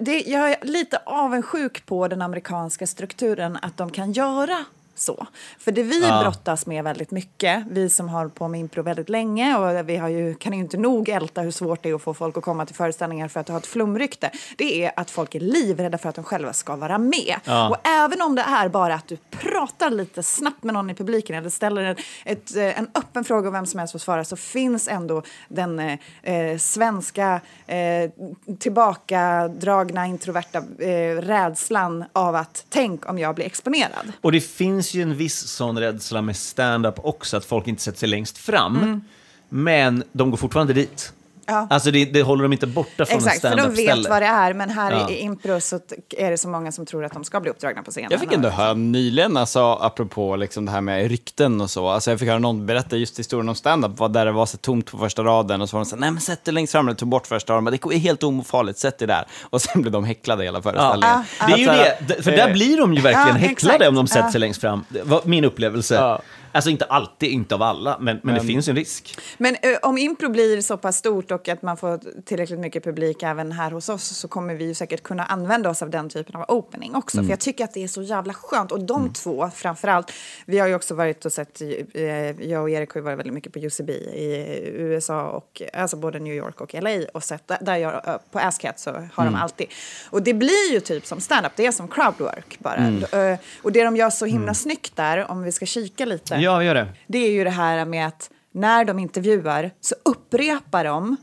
A: det, jag är lite avundsjuk på den amerikanska strukturen att de kan göra så. För det vi
B: Ja.
A: brottas med väldigt mycket, vi som har på med impro väldigt länge och vi har ju, kan ju inte nog älta hur svårt det är att få folk att komma till föreställningar för att ha ett flumrykte, det är att folk är livrädda för att de själva ska vara med.
B: Ja.
A: Och även om det är bara att du pratar lite snabbt med någon i publiken eller ställer en, ett, eh, en öppen fråga och vem som helst får svara så finns ändå den eh, eh, svenska eh, tillbakadragna introverta eh, rädslan av att tänk om jag blir exponerad.
B: Och det finns ju en viss sån rädsla med stand-up också, att folk inte sätter sig längst fram. Men de går fortfarande dit.
A: Ja.
B: Alltså det, det håller de inte borta från
A: Exakt,
B: en
A: för de vet
B: stand-up-ställe.
A: vad det är. Men här
B: Ja.
A: i impro så är det så många som tror att de ska bli uppdragna på scenen.
G: Jag fick ändå höra nyligen, alltså, apropå liksom det här med rykten och så, alltså jag fick höra någon berätta just historien om stand-up, vad där det var så tomt på första raden och så var de så här, nej men sätt dig längst fram, och tog bort första raden, men det är helt ofarligt, sätt dig där. Och sen blev de häcklade hela föreställningen.
B: Det är ju
G: Att så
B: det, för där
G: eh,
B: blir de ju verkligen
A: Ja,
B: häcklade
A: exakt.
B: om de sätter
A: Ja.
B: sig längst fram. Det var min upplevelse. Alltså inte alltid, inte av alla, men, men, det
G: Men-
B: finns ju en risk.
A: Men eh, om impro blir så pass stort och att man får tillräckligt mycket publik även här hos oss så kommer vi ju säkert kunna använda oss av den typen av opening också.
J: Mm.
A: För jag tycker att det är så jävla skönt. Och de två framförallt. Vi har ju också varit och sett, eh, jag och Erik har ju varit väldigt mycket på UCB i USA och alltså både New York och LA och sett där, jag, på ASCAT så har
J: Mm.
A: de alltid. Och det blir ju typ som stand-up, det är som crowdwork bara.
B: Mm.
A: Och det de gör så himla
B: Mm.
A: snyggt där, om vi ska kika lite
B: Ja, gör det.
A: det är ju det här med att när de intervjuar så upprepar de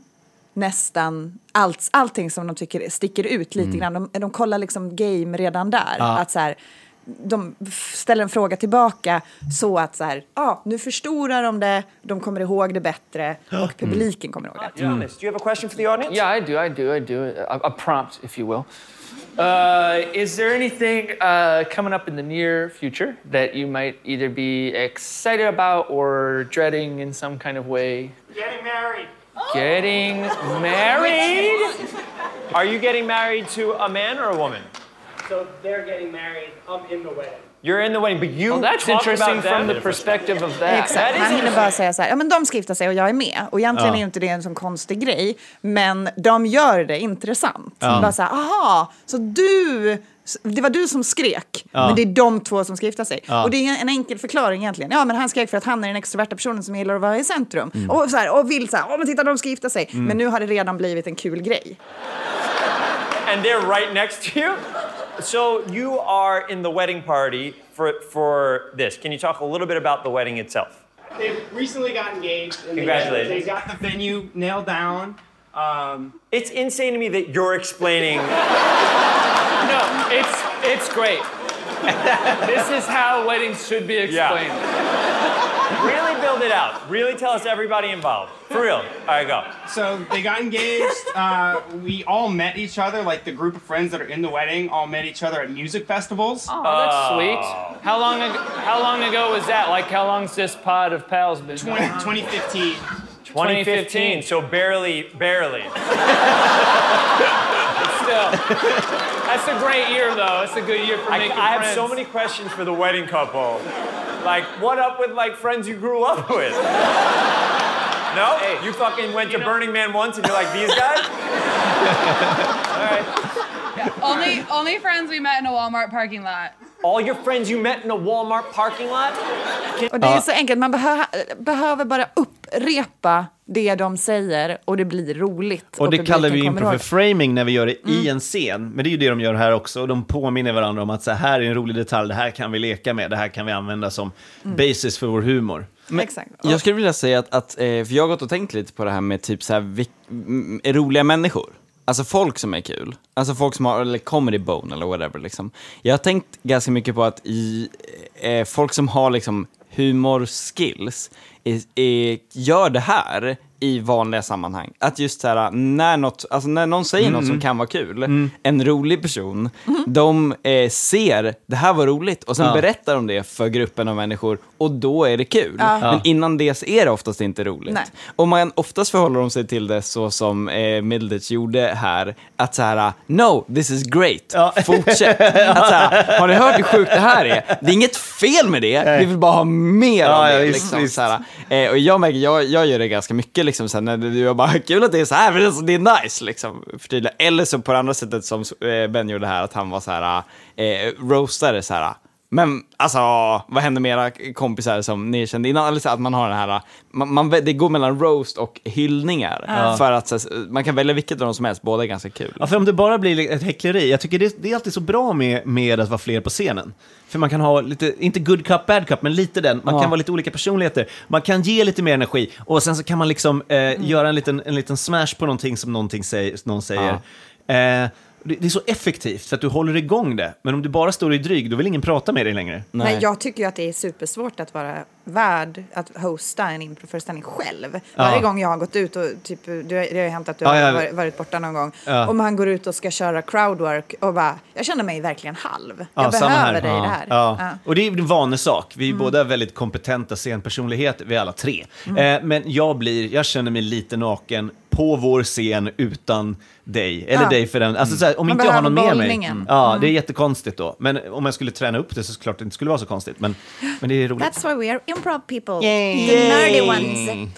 A: nästan allt, allting som de tycker sticker ut lite
J: Mm.
A: grann. De, de kollar liksom game redan där.
J: Ja.
A: Att så här, de ställer en fråga tillbaka så att så här, ah, nu förstorar de det, de kommer ihåg det bättre och publiken kommer ihåg det.
K: Jonas, do you have a question for the audience?
L: Yeah, I do. I do. I do. A, a prompt, if you will. Uh, is there anything uh, coming up in the near future that you might either be excited about or dreading in some kind of way?
K: Getting married.
L: Getting married?
K: Are you getting married to a man or a woman?
M: So they're getting married. I'm in the wedding.
K: You're in the wedding, but you
L: Well, that's
K: talk
L: interesting from the perspective of that.
A: Exakt, han hinner bara säga så här, ja men de ska gifta sig och jag är med. Och egentligen
L: Ja.
A: är inte det en sån konstig grej, men de gör det intressant.
J: Ja.
A: Bara så här, aha, så du, det var du som skrek,
J: Ja.
A: men det är de två som ska gifta sig.
J: Ja.
A: Och det är en enkel förklaring egentligen. Ja, men han skrek för att han är den extroverta personen som gillar att vara i centrum.
J: Mm.
A: Och, så här, och vill så här, åh men titta de ska gifta sig.
K: Mm.
A: Men nu har det redan blivit en kul grej.
K: and they're right next to you. So you are in the wedding party for for this. Can you talk a little bit about the wedding itself?
M: They've recently got engaged. And
K: Congratulations.
M: They, they got the venue nailed down. Um,
K: It's insane to me that you're explaining. (laughs)
L: No, it's it's great. (laughs) this is how weddings should be explained.
K: really build it out. Really tell us everybody involved. For real. All right, go.
M: so they got engaged. Uh, we all met each other, like the group of friends that are in the wedding, all met each other at music festivals.
L: Oh, that's sweet. How long ago, how long ago was that? Like how long's this pod of pals been?
M: 20, 2015.
K: 2015. So barely, barely. (laughs)
L: Still, that's a great year though. It's a good year for
K: I,
L: making
K: I have
L: friends.
K: so many questions for the wedding couple. Like, what up with like friends you grew up with? (laughs) No, you fucking went to Burning Man once, and you're like these guys. All right.
N: only only friends we met in a Walmart parking lot.
K: All your friends you met in a Walmart parking lot.
A: Och det är så enkelt, man behö behöver bara upprepa det de säger och det blir roligt.
B: Och det
A: publiken
B: kallar vi
A: kommer
B: impro för framing när vi gör det i
A: Mm.
B: en scen. Men det är ju det de gör här också. Och de påminner varandra om att så här är en rolig detalj, det här kan vi leka med, det här kan vi använda som
A: Mm.
B: basis för vår humor.
G: Men Jag skulle vilja säga att, att eh, för jag har gått och tänkt lite på det här med typ så här, roliga människor. Alltså folk som är kul. Alltså folk som har, eller comedy bone eller whatever liksom. Jag har tänkt ganska mycket på att i, eh, folk som har liksom humorskills är, är, gör det här i vanliga sammanhang. Att just så här, när, något, alltså när någon säger
B: Mm,
G: något som
B: mm.
G: kan vara kul, en rolig person, de eh, ser det här var roligt och sen
B: Ja.
G: berättar de det för gruppen av människor och då är det kul.
A: Ja.
G: Men innan det så är det oftast inte roligt.
A: Nej.
G: Och man, oftast förhåller de sig till det så som eh, Middleditch gjorde här, att så här, no, this is great, fortsätt. (laughs) att så här, har ni hört hur sjukt det här är? Det är inget fel med det, vi vill bara ha mer
B: Ja,
G: av det.
B: ja, visst,
G: liksom,
B: visst.
G: Så här. Eh, och jag märker, jag, jag gör det ganska mycket, liksom, så här, när du jag bara, (laughs) kul att det är så här, men det är nice, liksom, förtydliga. Eller så på det andra sättet som eh, Ben gjorde här, att han var så här, eh, roastade så här, men alltså, vad händer med era kompisar som ni kände innan? Eller så att man har den här, man, man, det går mellan roast och hyllningar.
B: Ja.
G: För att så, man kan välja vilket av dem som helst, båda är ganska kul.
B: Ja, för om det bara blir ett häckleri, jag tycker det, det är alltid så bra med, med att vara fler på scenen. För man kan ha lite, inte good cup, bad cup, men lite den. Man
G: Ja.
B: kan vara lite olika personligheter. Man kan ge lite mer energi och sen så kan man liksom eh, göra en liten, en liten smash på någonting som någonting säger, någon säger. Eh, det, är så effektivt för att du håller igång det. Men om du bara står i dryg, då vill ingen prata med dig längre.
A: Nej. jag tycker ju att det är supersvårt att vara värd att hosta en improföreställning själv.
B: Ja.
A: Varje gång jag har gått ut och typ, du, det har ju hänt att du
B: Ja,
A: har
B: ja.
A: varit- varit borta någon gång.
B: Ja.
A: Om man går ut och ska köra crowdwork och bara, jag känner mig verkligen halv.
B: Ja,
A: jag behöver
B: här.
A: dig i
B: ja.
A: det här.
B: Ja.
A: Ja.
B: Och det är en vanesak. Vi är
A: Mm.
B: båda väldigt kompetenta scenpersonligheter, vi är alla tre.
A: Mm.
B: Eh, men jag blir, jag känner mig lite naken på vår scen utan dig, eller
A: Ja.
B: dig för den. Alltså, så här, om
A: Man
B: inte jag har någon med mig. Ja,
A: Mm.
B: det är jättekonstigt då. Men om jag skulle träna upp det så såklart det inte skulle vara så konstigt. Men, men det är roligt.
A: That's why we are improv people.
B: Yay.
A: The nerdy ones.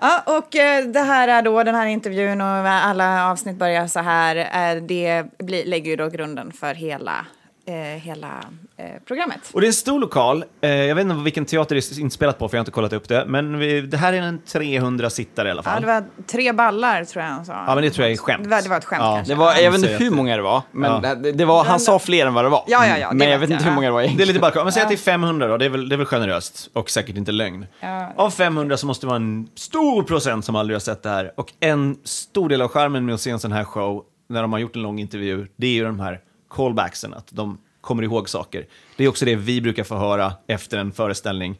A: Ja, och eh, det här är då den här intervjun och alla avsnitt börjar så här. Eh, det blir, lägger ju då grunden för hela, eh, hela eh, programmet.
B: Och det är en stor lokal. Eh, jag vet inte vilken teater det är inspelat på, för jag har inte kollat upp det. Men vi, det här är en 300 sittare i alla
A: Ja,
B: fall.
A: det var tre ballar tror jag han sa.
B: Ja, men det tror jag är skämt.
A: Det var, det var ett skämt
B: Ja.
A: kanske.
G: Det var, jag vet inte hur många det var, men
B: Ja.
G: det, det var, han sa fler än vad det var.
A: Ja, ja, ja, det
G: men jag
A: vet
G: inte hur många det var
B: Det är
G: egentligen.
B: lite bara, men säg att det är 500 då, det är väl, det är väl generöst och säkert inte lögn.
A: Ja.
B: Av 500 så måste det vara en stor procent som aldrig har sett det här. Och en stor del av charmen med att se en sån här show, när de har gjort en lång intervju, det är ju de här callbacksen, att de kommer ihåg saker. Det är också det vi brukar få höra efter en föreställning.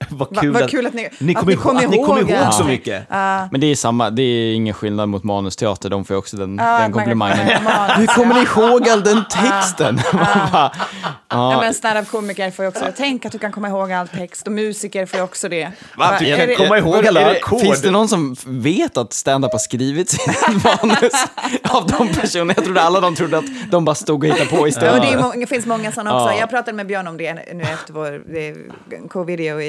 B: (laughs) vad
A: Va-
B: kul,
A: vad
B: att,
A: kul att ni-
B: ni
A: att
B: kommer
A: ni
B: ihåg,
A: kommer
B: att ni
A: ihåg,
B: ihåg
A: ja.
B: så mycket.
A: Ja.
G: Men det är samma, det är ingen skillnad mot manusteater, de får ju också den,
A: Ja,
G: den
A: man-
G: komplimangen. Hur kommer ni
A: ja.
G: ihåg all den texten? (laughs) Man bara,
A: Ja,
G: ja.
A: men standup-komiker får ju också, tänk att du kan komma ihåg all text och musiker får ju också det.
B: Va? Du kan
A: det-
B: komma ihåg alla ackord.
G: Finns det någon som vet att stand-up har skrivits i ett (laughs) manus av de personerna? Jag trodde alla de trodde att de bara stod och hittade på
A: Ja,
G: istället.
A: och det, det finns många sådana också.
G: Ja.
A: Jag pratade med Björn om det nu efter vår det- co-video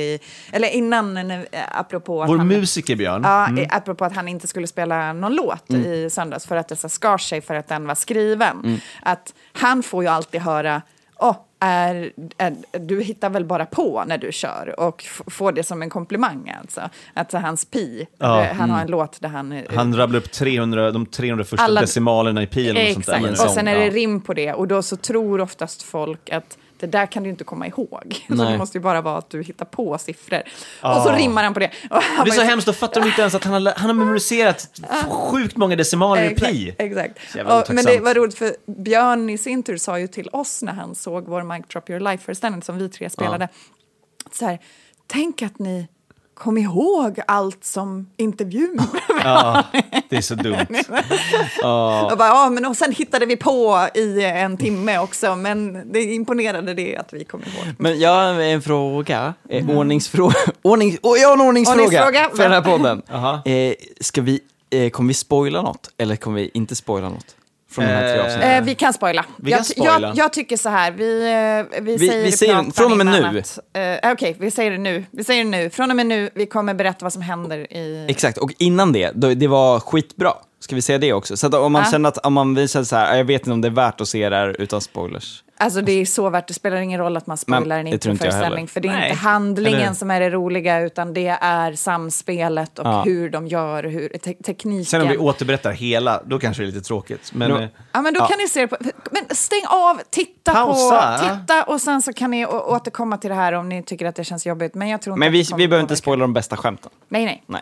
A: eller innan, eh, apropå att
B: Vår
A: han,
B: musiker Björn.
A: Ja,
B: Mm.
A: eh, apropå att han inte skulle spela någon låt
B: Mm.
A: i söndags för att det så skar sig för att den var skriven.
B: Mm.
A: Att han får ju alltid höra Åh, är, är, du hittar väl bara på när du kör och får det som en komplimang alltså. Att hans pi,
B: Ja.
A: eh, han har en
B: Mm.
A: låt där han... eh,
B: Han rabblar upp 300, de 300 första
A: Alla-
B: decimalerna i pi eller något sånt där.
A: Exakt, och sen är det
B: Ja.
A: rim på det och då så tror oftast folk att det där kan du inte komma ihåg. (laughs) Så det måste ju bara vara att du hittar på siffror.
B: Ah.
A: Och så rimmar han på det. (laughs) Och han
B: Det är så
A: ju-
B: hemskt, då fattar de inte ens att han har, han har memoriserat sjukt många decimaler i pi.
A: Exakt. Och, men det var roligt för Björn i sin tur sa ju till oss när han såg vår Mic Drop Your Life-föreställning som vi tre spelade. Så här, tänk att ni kom ihåg allt som intervjun.
B: Ja, (laughs) det är så dumt. (laughs)
A: Och, bara, ja, men, och sen hittade vi på i en timme också, men det imponerade det att vi kom ihåg.
G: Men jag har en fråga, eh, ordningsfråga. (laughs) Ordning, oh, jag har en ordningsfråga,
A: Ordningsfråga.
G: för den här podden. eh, ska vi, eh, kommer vi spoila något eller kommer vi inte spoila något? Från de här tre avsnitten?
A: Eh, vi kan spoila.
G: Vi kan
A: jag,
G: spoila.
A: Jag, jag tycker så här, vi, eh, vi,
G: Vi-
A: säger
G: vi säger från och med nu.
A: Att, eh, Okej, vi säger det nu. Vi säger det nu. Från och med nu, vi kommer berätta vad som händer i...
G: Exakt, och innan det, då, det var skitbra. Ska vi säga det också? Så att om man
A: Ja.
G: känner att, om man visar så här, jag vet inte om det är värt att se det här utan spoilers.
A: Alltså det är så värt, det spelar ingen roll att man spoilar
G: Men
A: en introföreställning. För det är
G: Nej.
A: inte handlingen
G: Eller-
A: som är det roliga, utan det är samspelet och
B: Ja.
A: hur de gör, hur, te tekniken.
B: Sen om vi återberättar hela, då kanske det är lite tråkigt. Men,
G: Nå-
B: eh,
A: Ja, men då
B: ja.
A: kan ni se det på... Men stäng av, titta
B: Pausa.
A: på... Titta och sen så kan ni återkomma till det här om ni tycker att det känns jobbigt. Men jag tror inte
G: Men vi, vi behöver inte spoila de bästa skämten.
A: Nej, nej.
G: Nej.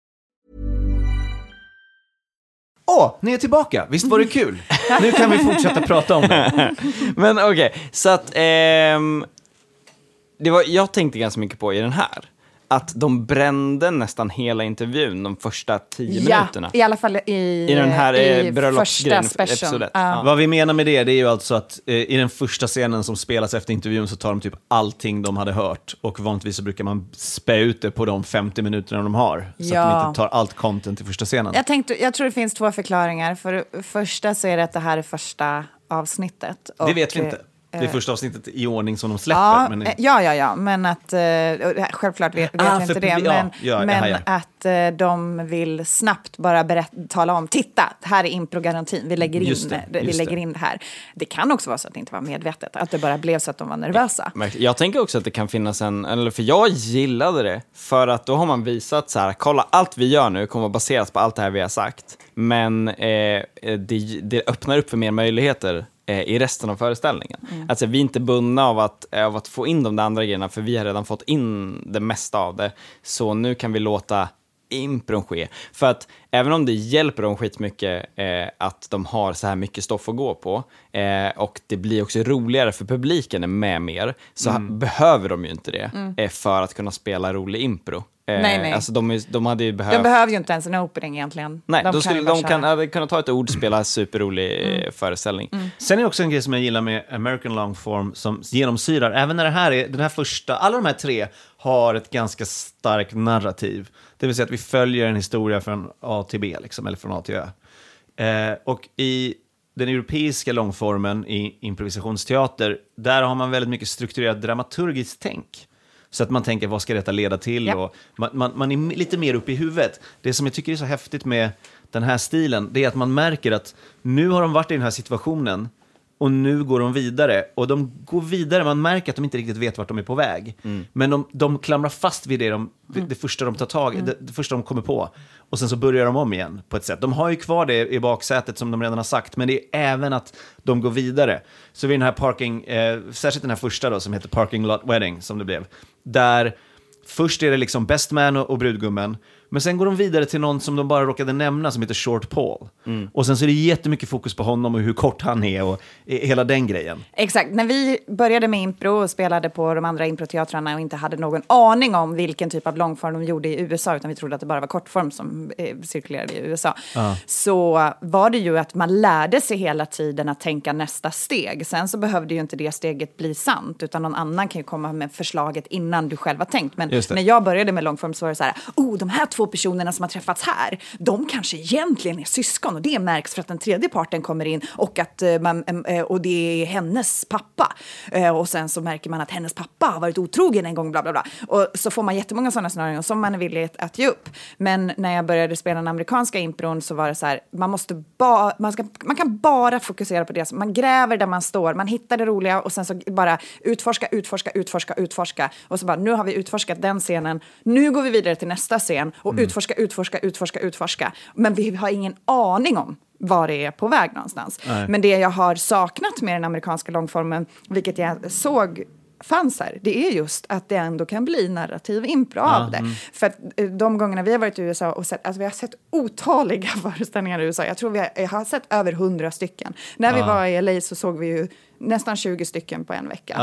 B: Åh, ni är tillbaka! Visst var det (laughs) kul? Nu kan vi fortsätta prata om det. (laughs)
G: Men okej, så att ehm, det var, jag tänkte ganska mycket på i den här, att de brände nästan hela intervjun de första tio
A: Ja,
G: minuterna.
A: i alla fall i,
G: I den här,
A: i
G: eh,
A: första
G: bröllopsgrejen,
A: special.
G: episod ett.
A: Ja.
B: Vad vi menar med det, det är ju alltså att eh, i den första scenen som spelas efter intervjun så tar de typ allting de hade hört och vanligtvis så brukar man spä ut det på de 50 minuterna de har. Så att de
A: Ja.
B: inte tar allt content i första scenen.
A: Jag, tänkte, jag tror det finns två förklaringar. För första så är det att det här är första avsnittet.
B: det vet vi inte. Det är
A: eh,
B: första avsnittet i ordning som de släpper.
A: Ja,
B: men
A: eh, ja, ja, ja, men att, eh, självklart vet, vet
B: Ah,
A: jag inte det,
B: ja,
A: men,
B: ja,
A: men
B: hajar.
A: att de vill snabbt bara tala om, titta, här är improgarantin, vi lägger, in,
G: Just det,
A: vi lägger
G: det.
A: in det här. Det kan också vara så att det inte var medvetet, att det bara blev så att de var nervösa.
G: Jag tänker också att det kan finnas en, eller för jag gillade det, för att då har man visat så här, kolla allt vi gör nu kommer att baseras på allt det här vi har sagt, men eh, det, det öppnar upp för mer möjligheter i resten av föreställningen.
A: Mm.
G: Alltså vi är inte bundna av att, av att få in de där andra grejerna, för vi har redan fått in det mesta av det, så nu kan vi låta impron ske. För att även om det hjälper dem skitmycket eh, att de har så här mycket stoff att gå på eh, och det blir också roligare för publiken är med mer, så
A: Mm.
G: behöver de ju inte det
A: Mm.
G: eh, för att kunna spela rolig impro. Eh,
A: Nej, nej.
G: Alltså de, de hade ju behövt...
A: De behöver ju inte ens en opening egentligen.
G: Nej,
A: de
G: då skulle, de kan, hade kunnat ta ett ord, spela superrolig eh,
A: Mm.
G: föreställning.
B: Sen är det också en grej som jag gillar med American long form som genomsyrar, även när det här är, den här första, alla de här tre har ett ganska starkt narrativ. Det vill säga att vi följer en historia från A till B, liksom, eller från A till Ö. Eh, och i den europeiska långformen i improvisationsteater, där har man väldigt mycket strukturerat dramaturgiskt tänk. Så att man tänker, vad ska detta leda till?
A: Ja.
B: Och man, man, man är lite mer uppe i huvudet. Det som jag tycker är så häftigt med den här stilen, det är att man märker att nu har de varit i den här situationen och nu går de vidare. Och de går vidare, man märker att de inte riktigt vet vart de är på väg. Men de, de klamrar fast vid det, de, vid det första de tar tag i, det, det första de kommer på. Och sen så börjar de om igen på ett sätt. De har ju kvar det i baksätet som de redan har sagt, men det är även att de går vidare. Så vid den här parking, eh, särskilt den här första då som heter Parking Lot Wedding, som det blev, där först är det liksom Best Man och, och brudgummen, men sen går de vidare till någon som de bara råkade nämna som heter Short Paul. Och sen så är det jättemycket fokus på honom och hur kort han är och eh, hela den grejen.
A: Exakt, när vi började med impro och spelade på de andra improteatrarna och inte hade någon aning om vilken typ av långform de gjorde i USA, utan vi trodde att det bara var kortform som eh, cirkulerade i USA,
O: Ja.
A: så var det ju att man lärde sig hela tiden att tänka nästa steg. Sen så behövde ju inte det steget bli sant, utan någon annan kan ju komma med förslaget innan du själv har tänkt. Men när jag började med långform så var det så här, oh, de här två två personerna som har träffats här, de kanske egentligen är syskon och det märks för att den tredje parten kommer in och att eh, man, eh, och det är hennes pappa. Eh, och sen så märker man att hennes pappa har varit otrogen en gång, bla bla bla. Och så får man jättemånga sådana scenarion som man är villig att, ge upp. Men när jag började spela den amerikanska impron så var det så här, man måste bara, man, ska, man kan bara fokusera på det, man gräver där man står, man hittar det roliga och sen så bara utforska, utforska, utforska, utforska. Och så bara, nu har vi utforskat den scenen, nu går vi vidare till nästa scen och
O: Mm.
A: utforska, utforska, utforska, utforska. Men vi har ingen aning om var det är på väg någonstans.
O: Nej.
A: Men det jag har saknat med den amerikanska långformen, vilket jag såg fanns här, det är just att det ändå kan bli narrativ impro av det.
O: mm.
A: För att eh, de gångerna vi har varit i USA och sett, alltså vi har sett otaliga (laughs) föreställningar i USA. Jag tror vi har, jag har sett över hundra stycken. När vi
O: Ja.
A: var i LA så såg vi ju nästan 20 stycken på en vecka.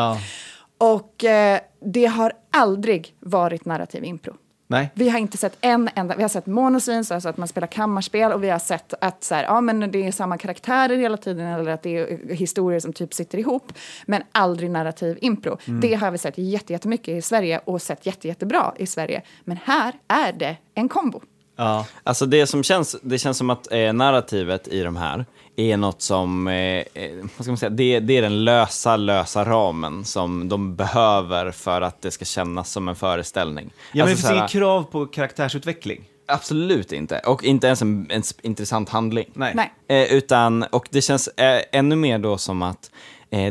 A: Och eh, det har aldrig varit narrativ impro.
B: Nej.
A: Vi har inte sett en enda, vi har sett monoscenes, alltså att man spelar kammarspel och vi har sett att så här, ja, men det är samma karaktärer hela tiden eller att det är historier som typ sitter ihop, men aldrig narrativ impro.
O: Mm.
A: Det har vi sett jätte- jättemycket i Sverige och sett jätte, jättebra i Sverige, men här är det en kombo.
B: Ja.
G: Alltså det som känns, det känns som att eh, narrativet i de här är något som, eh, eh, vad ska man säga, det, det är den lösa, lösa ramen som de behöver för att det ska kännas som en föreställning.
B: Ja, men
G: Alltså
B: det finns
G: så här-
B: inget krav på karaktärsutveckling.
G: Absolut inte, och inte ens en, en intressant handling.
B: Nej.
A: Nej.
G: Eh, utan, och det känns eh, ännu mer då som att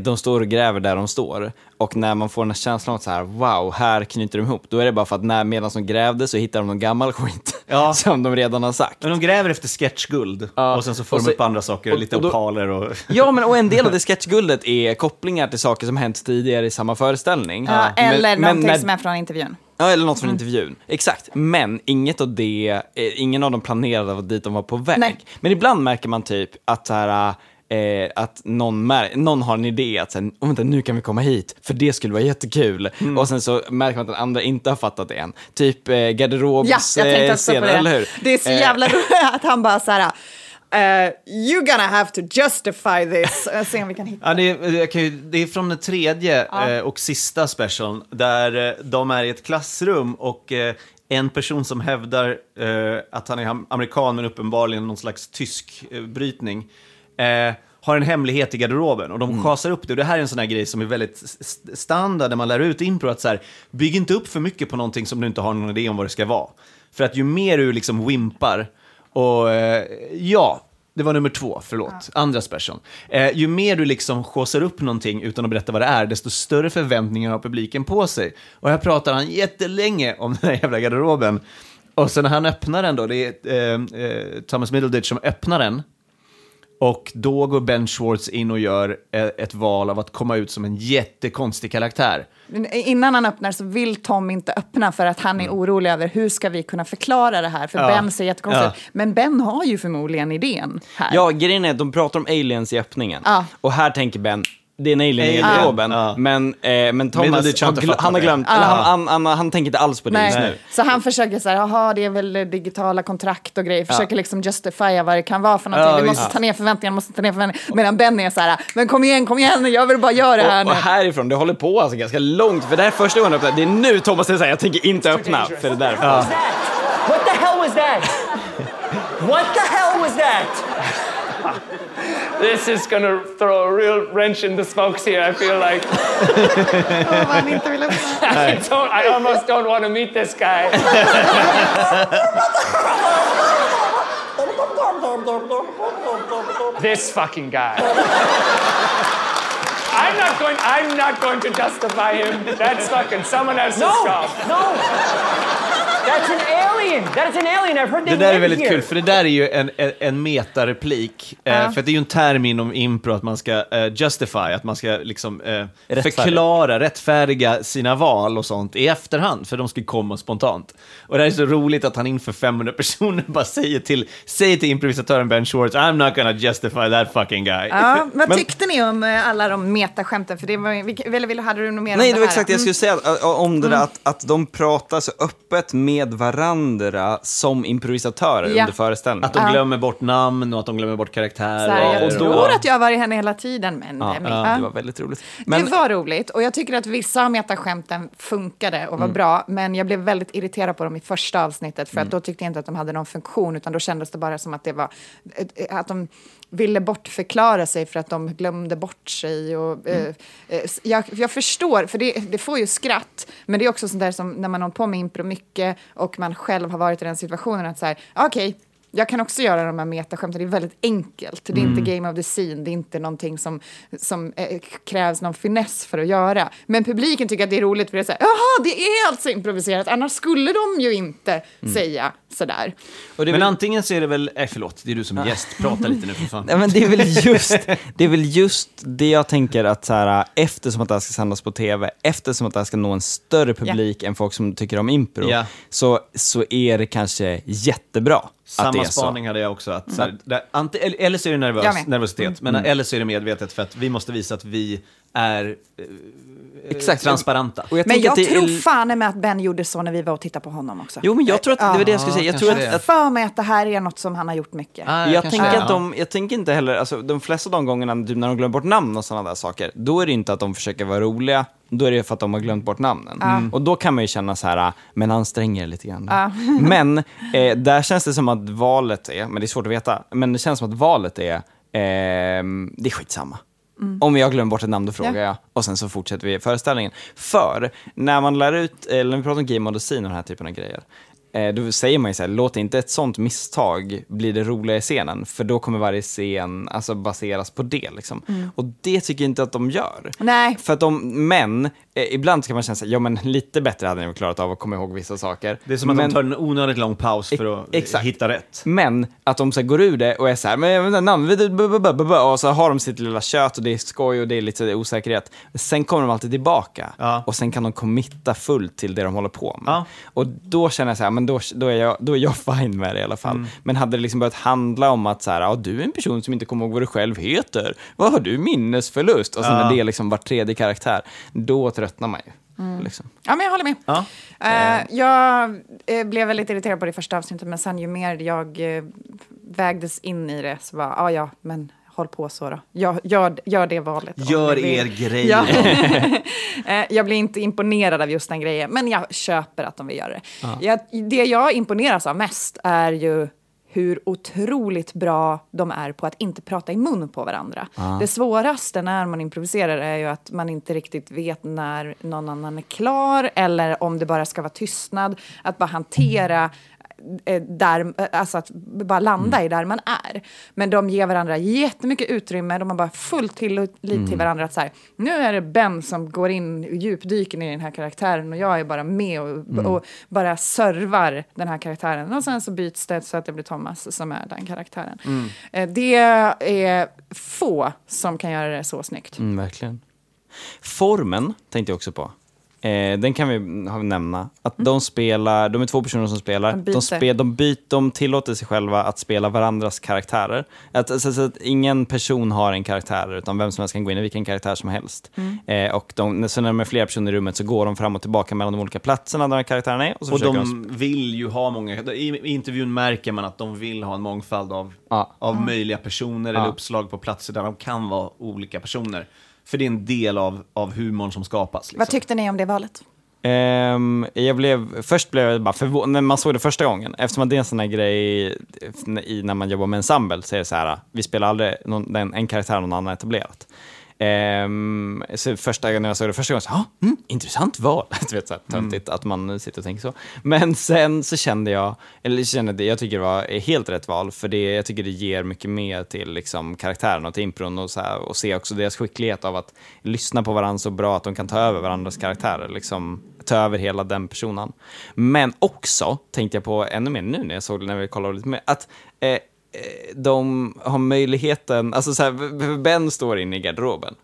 G: de står och gräver där de står. Och när man får den här känslan av att så här, wow, här knyter de ihop, då är det bara för att när, medan de grävde så hittar de någon gammal skit (laughs)
B: Ja.
G: som de redan har sagt.
B: Men de gräver efter sketchguld och sen så får
G: Och
B: de
G: så-
B: upp andra saker,
G: och-
B: lite
G: och då-
B: opaler och... (laughs)
G: Ja, men och en del av det sketchguldet är kopplingar till saker som hänt tidigare i samma föreställning.
A: Ja,
G: Men-
A: eller
G: men
A: någonting
G: när-
A: som är från intervjun.
G: Ja, eller något från
A: Mm.
G: intervjun. Exakt. Men inget av det, eh, ingen av dem planerade att dit de var på väg.
A: Nej.
G: Men ibland märker man typ att så här, Eh, att någon, mär- någon har en idé att så här, oh, vänta, nu kan vi komma hit, för det skulle vara jättekul.
A: Mm.
G: Och sen så märker man att den andra inte har fattat det än. Typ eh, garderobs
A: Ja,
G: eh, eller hur?
A: Det är så
G: Eh,
A: jävla roligt (laughs) att han bara så här... Uh, you're gonna have to justify this. Uh, se om vi kan hitta.
B: Ja, det, är, ju, det är från den tredje
A: Ja.
B: eh, och sista specialen där eh, de är i ett klassrum och eh, en person som hävdar eh, att han är am- amerikan men uppenbarligen någon slags tysk eh, brytning eh, har en hemlighet i garderoben och de
G: Mm.
B: chasar upp det. Och det här är en sån här grej som är väldigt standard när man lär ut impro att så här, bygg inte upp för mycket på någonting som du inte har någon idé om vad det ska vara. För att ju mer du liksom wimpar och eh, ja, det var nummer två, förlåt, andra special. Eh, ju mer du liksom skåsar upp någonting utan att berätta vad det är, desto större förväntningar har publiken på sig. Och här pratar han jättelänge om (laughs) den här jävla garderoben. Och sen när han öppnar den då, det är eh, eh, Thomas Middleditch som öppnar den. Och då går Ben Schwartz in och gör eh, ett val av att komma ut som en jättekonstig karaktär.
A: Innan han öppnar så vill Tom inte öppna för att han är orolig över hur ska vi kunna förklara det här. För
G: Mm. Ja.
A: Ben ser jättekonstigt.
G: Ja.
A: Men Ben har ju förmodligen idén här.
G: Ja, grejen är att de pratar om aliens i öppningen.
A: Ja.
G: Och här tänker Ben, det är en alien i garderoben.
B: Ja.
G: Men, eh, men Thomas,
B: har
G: gl- han har glömt,
A: Ja.
G: eller han, han, han, han tänker inte alls på det
A: Nej.
G: just nu.
A: Så han försöker så här, jaha det är väl digitala kontrakt och grejer, försöker liksom justifiera vad det kan vara för någonting.
G: Ja,
A: vi måste ta ner förväntningarna, måste ta ner förväntningarna. Medan Benny är så här, men kom igen, kom igen, jag vill bara göra det här
G: Och,
A: nu.
G: och härifrån, det håller på alltså ganska långt. För det här är första gången jag öppnar. Det är nu Thomas säger så här, jag tänker inte öppna. För det där.
F: What the hell was that? (laughs) What the hell was that?
L: This is gonna throw a real wrench in the smokes here, I feel like. (laughs) I, don't, I almost don't want to meet this guy. (laughs) this fucking guy. I'm not going. I'm not going to justify him. That's fucking someone else's
F: No,
L: job.
F: no. That's an alien. That is an alien. I've heard they
B: Det där är
F: live
B: väldigt
F: here.
B: kul, för det där är ju en, en, en metareplik. Eh,
F: Ja.
B: för att det är ju en term inom impro att man ska eh, justify, att man ska liksom eh,
G: Rättfärdiga.
B: förklara, rättfärdiga sina val och sånt i efterhand, för de ska komma spontant. Och det här är så roligt att han inför 500 personer (laughs) bara säger till, säger till improvisatören Ben Schwartz, I'm not gonna justify that fucking guy.
A: Ja, (laughs) vad
B: Men-
A: tyckte ni om eh, alla de metaskämten? För det var, vilka- eller vill- hade du något mer
G: Nej,
A: om
G: det var
A: här?
G: exakt det jag
A: Mm.
G: skulle säga att- om det där
A: Mm.
G: att, att de pratar så öppet med varandra som improvisatörer
A: Ja.
G: under föreställningen.
B: Att de glömmer bort namn och att de glömmer bort karaktärer.
A: Här, jag
B: och
A: tror att jag har varit henne hela tiden, men... Är-
G: ja,
A: Ja.
G: det var väldigt roligt.
A: det var roligt och jag tycker att vissa av metaskämten funkade och var
G: Mm.
A: bra, men jag blev väldigt irriterad på dem i första avsnittet för
G: Mm.
A: att då tyckte jag inte att de hade någon funktion, utan då kändes det bara som att det var eh, att de ville bortförklara sig för att de glömde bort sig. Och, eh,
G: Mm.
A: eh, jag, jag förstår, för det, det får ju skratt, men det är också sånt där som när man hållit på med impro mycket och man själv har varit i den situationen att så här, okej, jag kan också göra de här metaskämten, det är väldigt enkelt. Det är
G: Mm.
A: inte game of the scene, det är inte någonting som, som eh, krävs någon finess för att göra. Men publiken tycker att det är roligt för det är så här, jaha, det är alltså improviserat, annars skulle de ju inte
G: Mm.
A: säga sådär.
B: Men antingen så är det väl, nej förlåt, det är du som är gäst, prata lite nu för fan. (laughs)
G: Nej, men det, är väl just, det är väl just det jag tänker att så här, eftersom att det här ska sändas på tv, eftersom att det här ska nå en större publik än folk som tycker om impro,
B: Ja.
G: så, så är det kanske jättebra att det
B: Samma
G: så.
B: spaning hade jag också. Att, så här,
G: Mm.
B: där, ante, eller, så är det nervös, nervositet, men
G: Mm.
B: eller så är det medvetet för att vi måste visa att vi är eh,
G: Exakt.
B: transparenta.
G: Och jag
A: Men jag
G: det är-
A: tror fan med att Ben gjorde så när vi var och tittade på honom också.
G: Jo, men jag tror att det var det jag skulle säga. Jag tror att, att
A: för mig att det här är något som han har gjort mycket.
G: jag, tänker att de, jag tänker inte heller, alltså de flesta av de gångerna typ när de glömmer bort namn och sådana där saker, då är det inte att de försöker vara roliga, då är det för att de har glömt bort namnen.
A: Mm.
G: Och då kan man ju känna så här, men ansträng er lite grann.
A: Ja. (laughs)
G: Men eh, där känns det som att valet är, men det är svårt att veta, men det känns som att valet är, ehm, det är skitsamma.
A: Mm.
G: Om jag glömmer bort ett namn, då frågar
A: Ja.
G: jag. Och sen så fortsätter vi föreställningen. För när man lär ut, eller när vi pratar om game och den här typen av grejer, då säger man ju så här, låt inte ett sånt misstag bli det roliga i scenen, för då kommer varje scen alltså, baseras på det. Liksom.
A: Mm.
G: Och det tycker jag inte att de gör.
A: Nej.
G: För att de, men, eh, ibland kan man känna sig, ja men lite bättre hade ni klarat av att komma ihåg vissa saker.
B: Det är som att
G: men,
B: de tar en onödigt lång paus för att
G: Exakt.
B: hitta rätt.
G: men att de så här går ur det och är så här, men jag vet inte, namn, bu- bu- bu- bu- bu- bu- och så har de sitt lilla kött och det är skoj och det är lite osäkerhet. Sen kommer de alltid tillbaka och sen kan de committa fullt till det de håller på med. Och då känner jag så här, men då, då, är jag, då är jag (laughs) fine med det i alla fall.
B: Mm.
G: Men hade det liksom börjat handla om att så här, ja, du är en person som inte kommer ihåg vad du själv heter, vad har du minnesförlust? Och sen
B: Ja.
G: är det liksom var tredje karaktär, då tröttnar man ju.
A: Mm.
G: Liksom.
A: Ja, men jag håller med.
G: Ja.
A: Eh, jag eh, blev väldigt irriterad på det första avsnittet, men sen ju mer jag vägdes in i det så var ja, ja, men håll på så då. Gör, gör, gör det valet.
B: Gör er grej
A: Ja. (laughs) Eh, jag blir inte imponerad av just den grejen, men jag köper att de vill göra det.
B: Ja.
A: Jag, det jag imponeras av mest är ju hur otroligt bra de är på att inte prata i mun på varandra.
P: Ja.
A: Det svåraste när man improviserar är ju att man inte riktigt vet när någon annan är klar eller om det bara ska vara tystnad. Att bara hantera där, eh, alltså att bara landa i där man är. Men de ger varandra jättemycket utrymme, de har bara full tillit till
P: Mm.
A: varandra. Att så här, nu är det Ben som går in och djupdyker i den här karaktären och jag är bara med och,
P: Mm.
A: och bara servar den här karaktären. Och sen så byts det så att det blir Thomas som är den karaktären.
G: Mm.
A: Eh, Det är få som kan göra det så snyggt.
G: Mm, verkligen. Formen tänkte jag också på. Eh, den kan vi ha- nämna. Att de spelar, de är två personer som spelar.
A: De byter.
G: De, de, byt, de tillåter sig själva att spela varandras karaktärer. Att, alltså, så att ingen person har en karaktär, utan vem som helst kan gå in i vilken karaktär som helst.
B: Mm.
G: Eh, och de, så när de är flera personer i rummet så går de fram och tillbaka mellan de olika platserna där den karaktären är. Och, så
B: Och
G: försöker
B: de vill ju ha många, i, i intervjun märker man att de vill ha en mångfald av, av
G: Ja.
B: möjliga personer eller uppslag på platser där de kan vara olika personer. För det är en del av, av humorn som skapas. Liksom.
A: Vad tyckte ni om det valet?
G: Ehm, jag blev, först blev jag bara förvånad, när man såg det första gången, eftersom att det är en sån här grej i, när man jobbar med ensemble, så är det så här, vi spelar aldrig någon, den, en karaktär någon annan etablerat. Ehm, så första gången jag såg det första gången, så ah, mm, intressant val. (laughs) du vet, så här, töntigt att man sitter och tänker så. Men sen så kände jag, eller kände det, jag tycker det var helt rätt val, för det, jag tycker det ger mycket mer till liksom, karaktären och till impron och, så här, och se också deras skicklighet av att lyssna på varandra så bra att de kan ta över varandras karaktärer, liksom ta över hela den personen. Men också, tänkte jag på ännu mer nu när jag såg det, när vi kollade lite mer, att eh, de har möjligheten, alltså så här, Ben står inne i garderoben.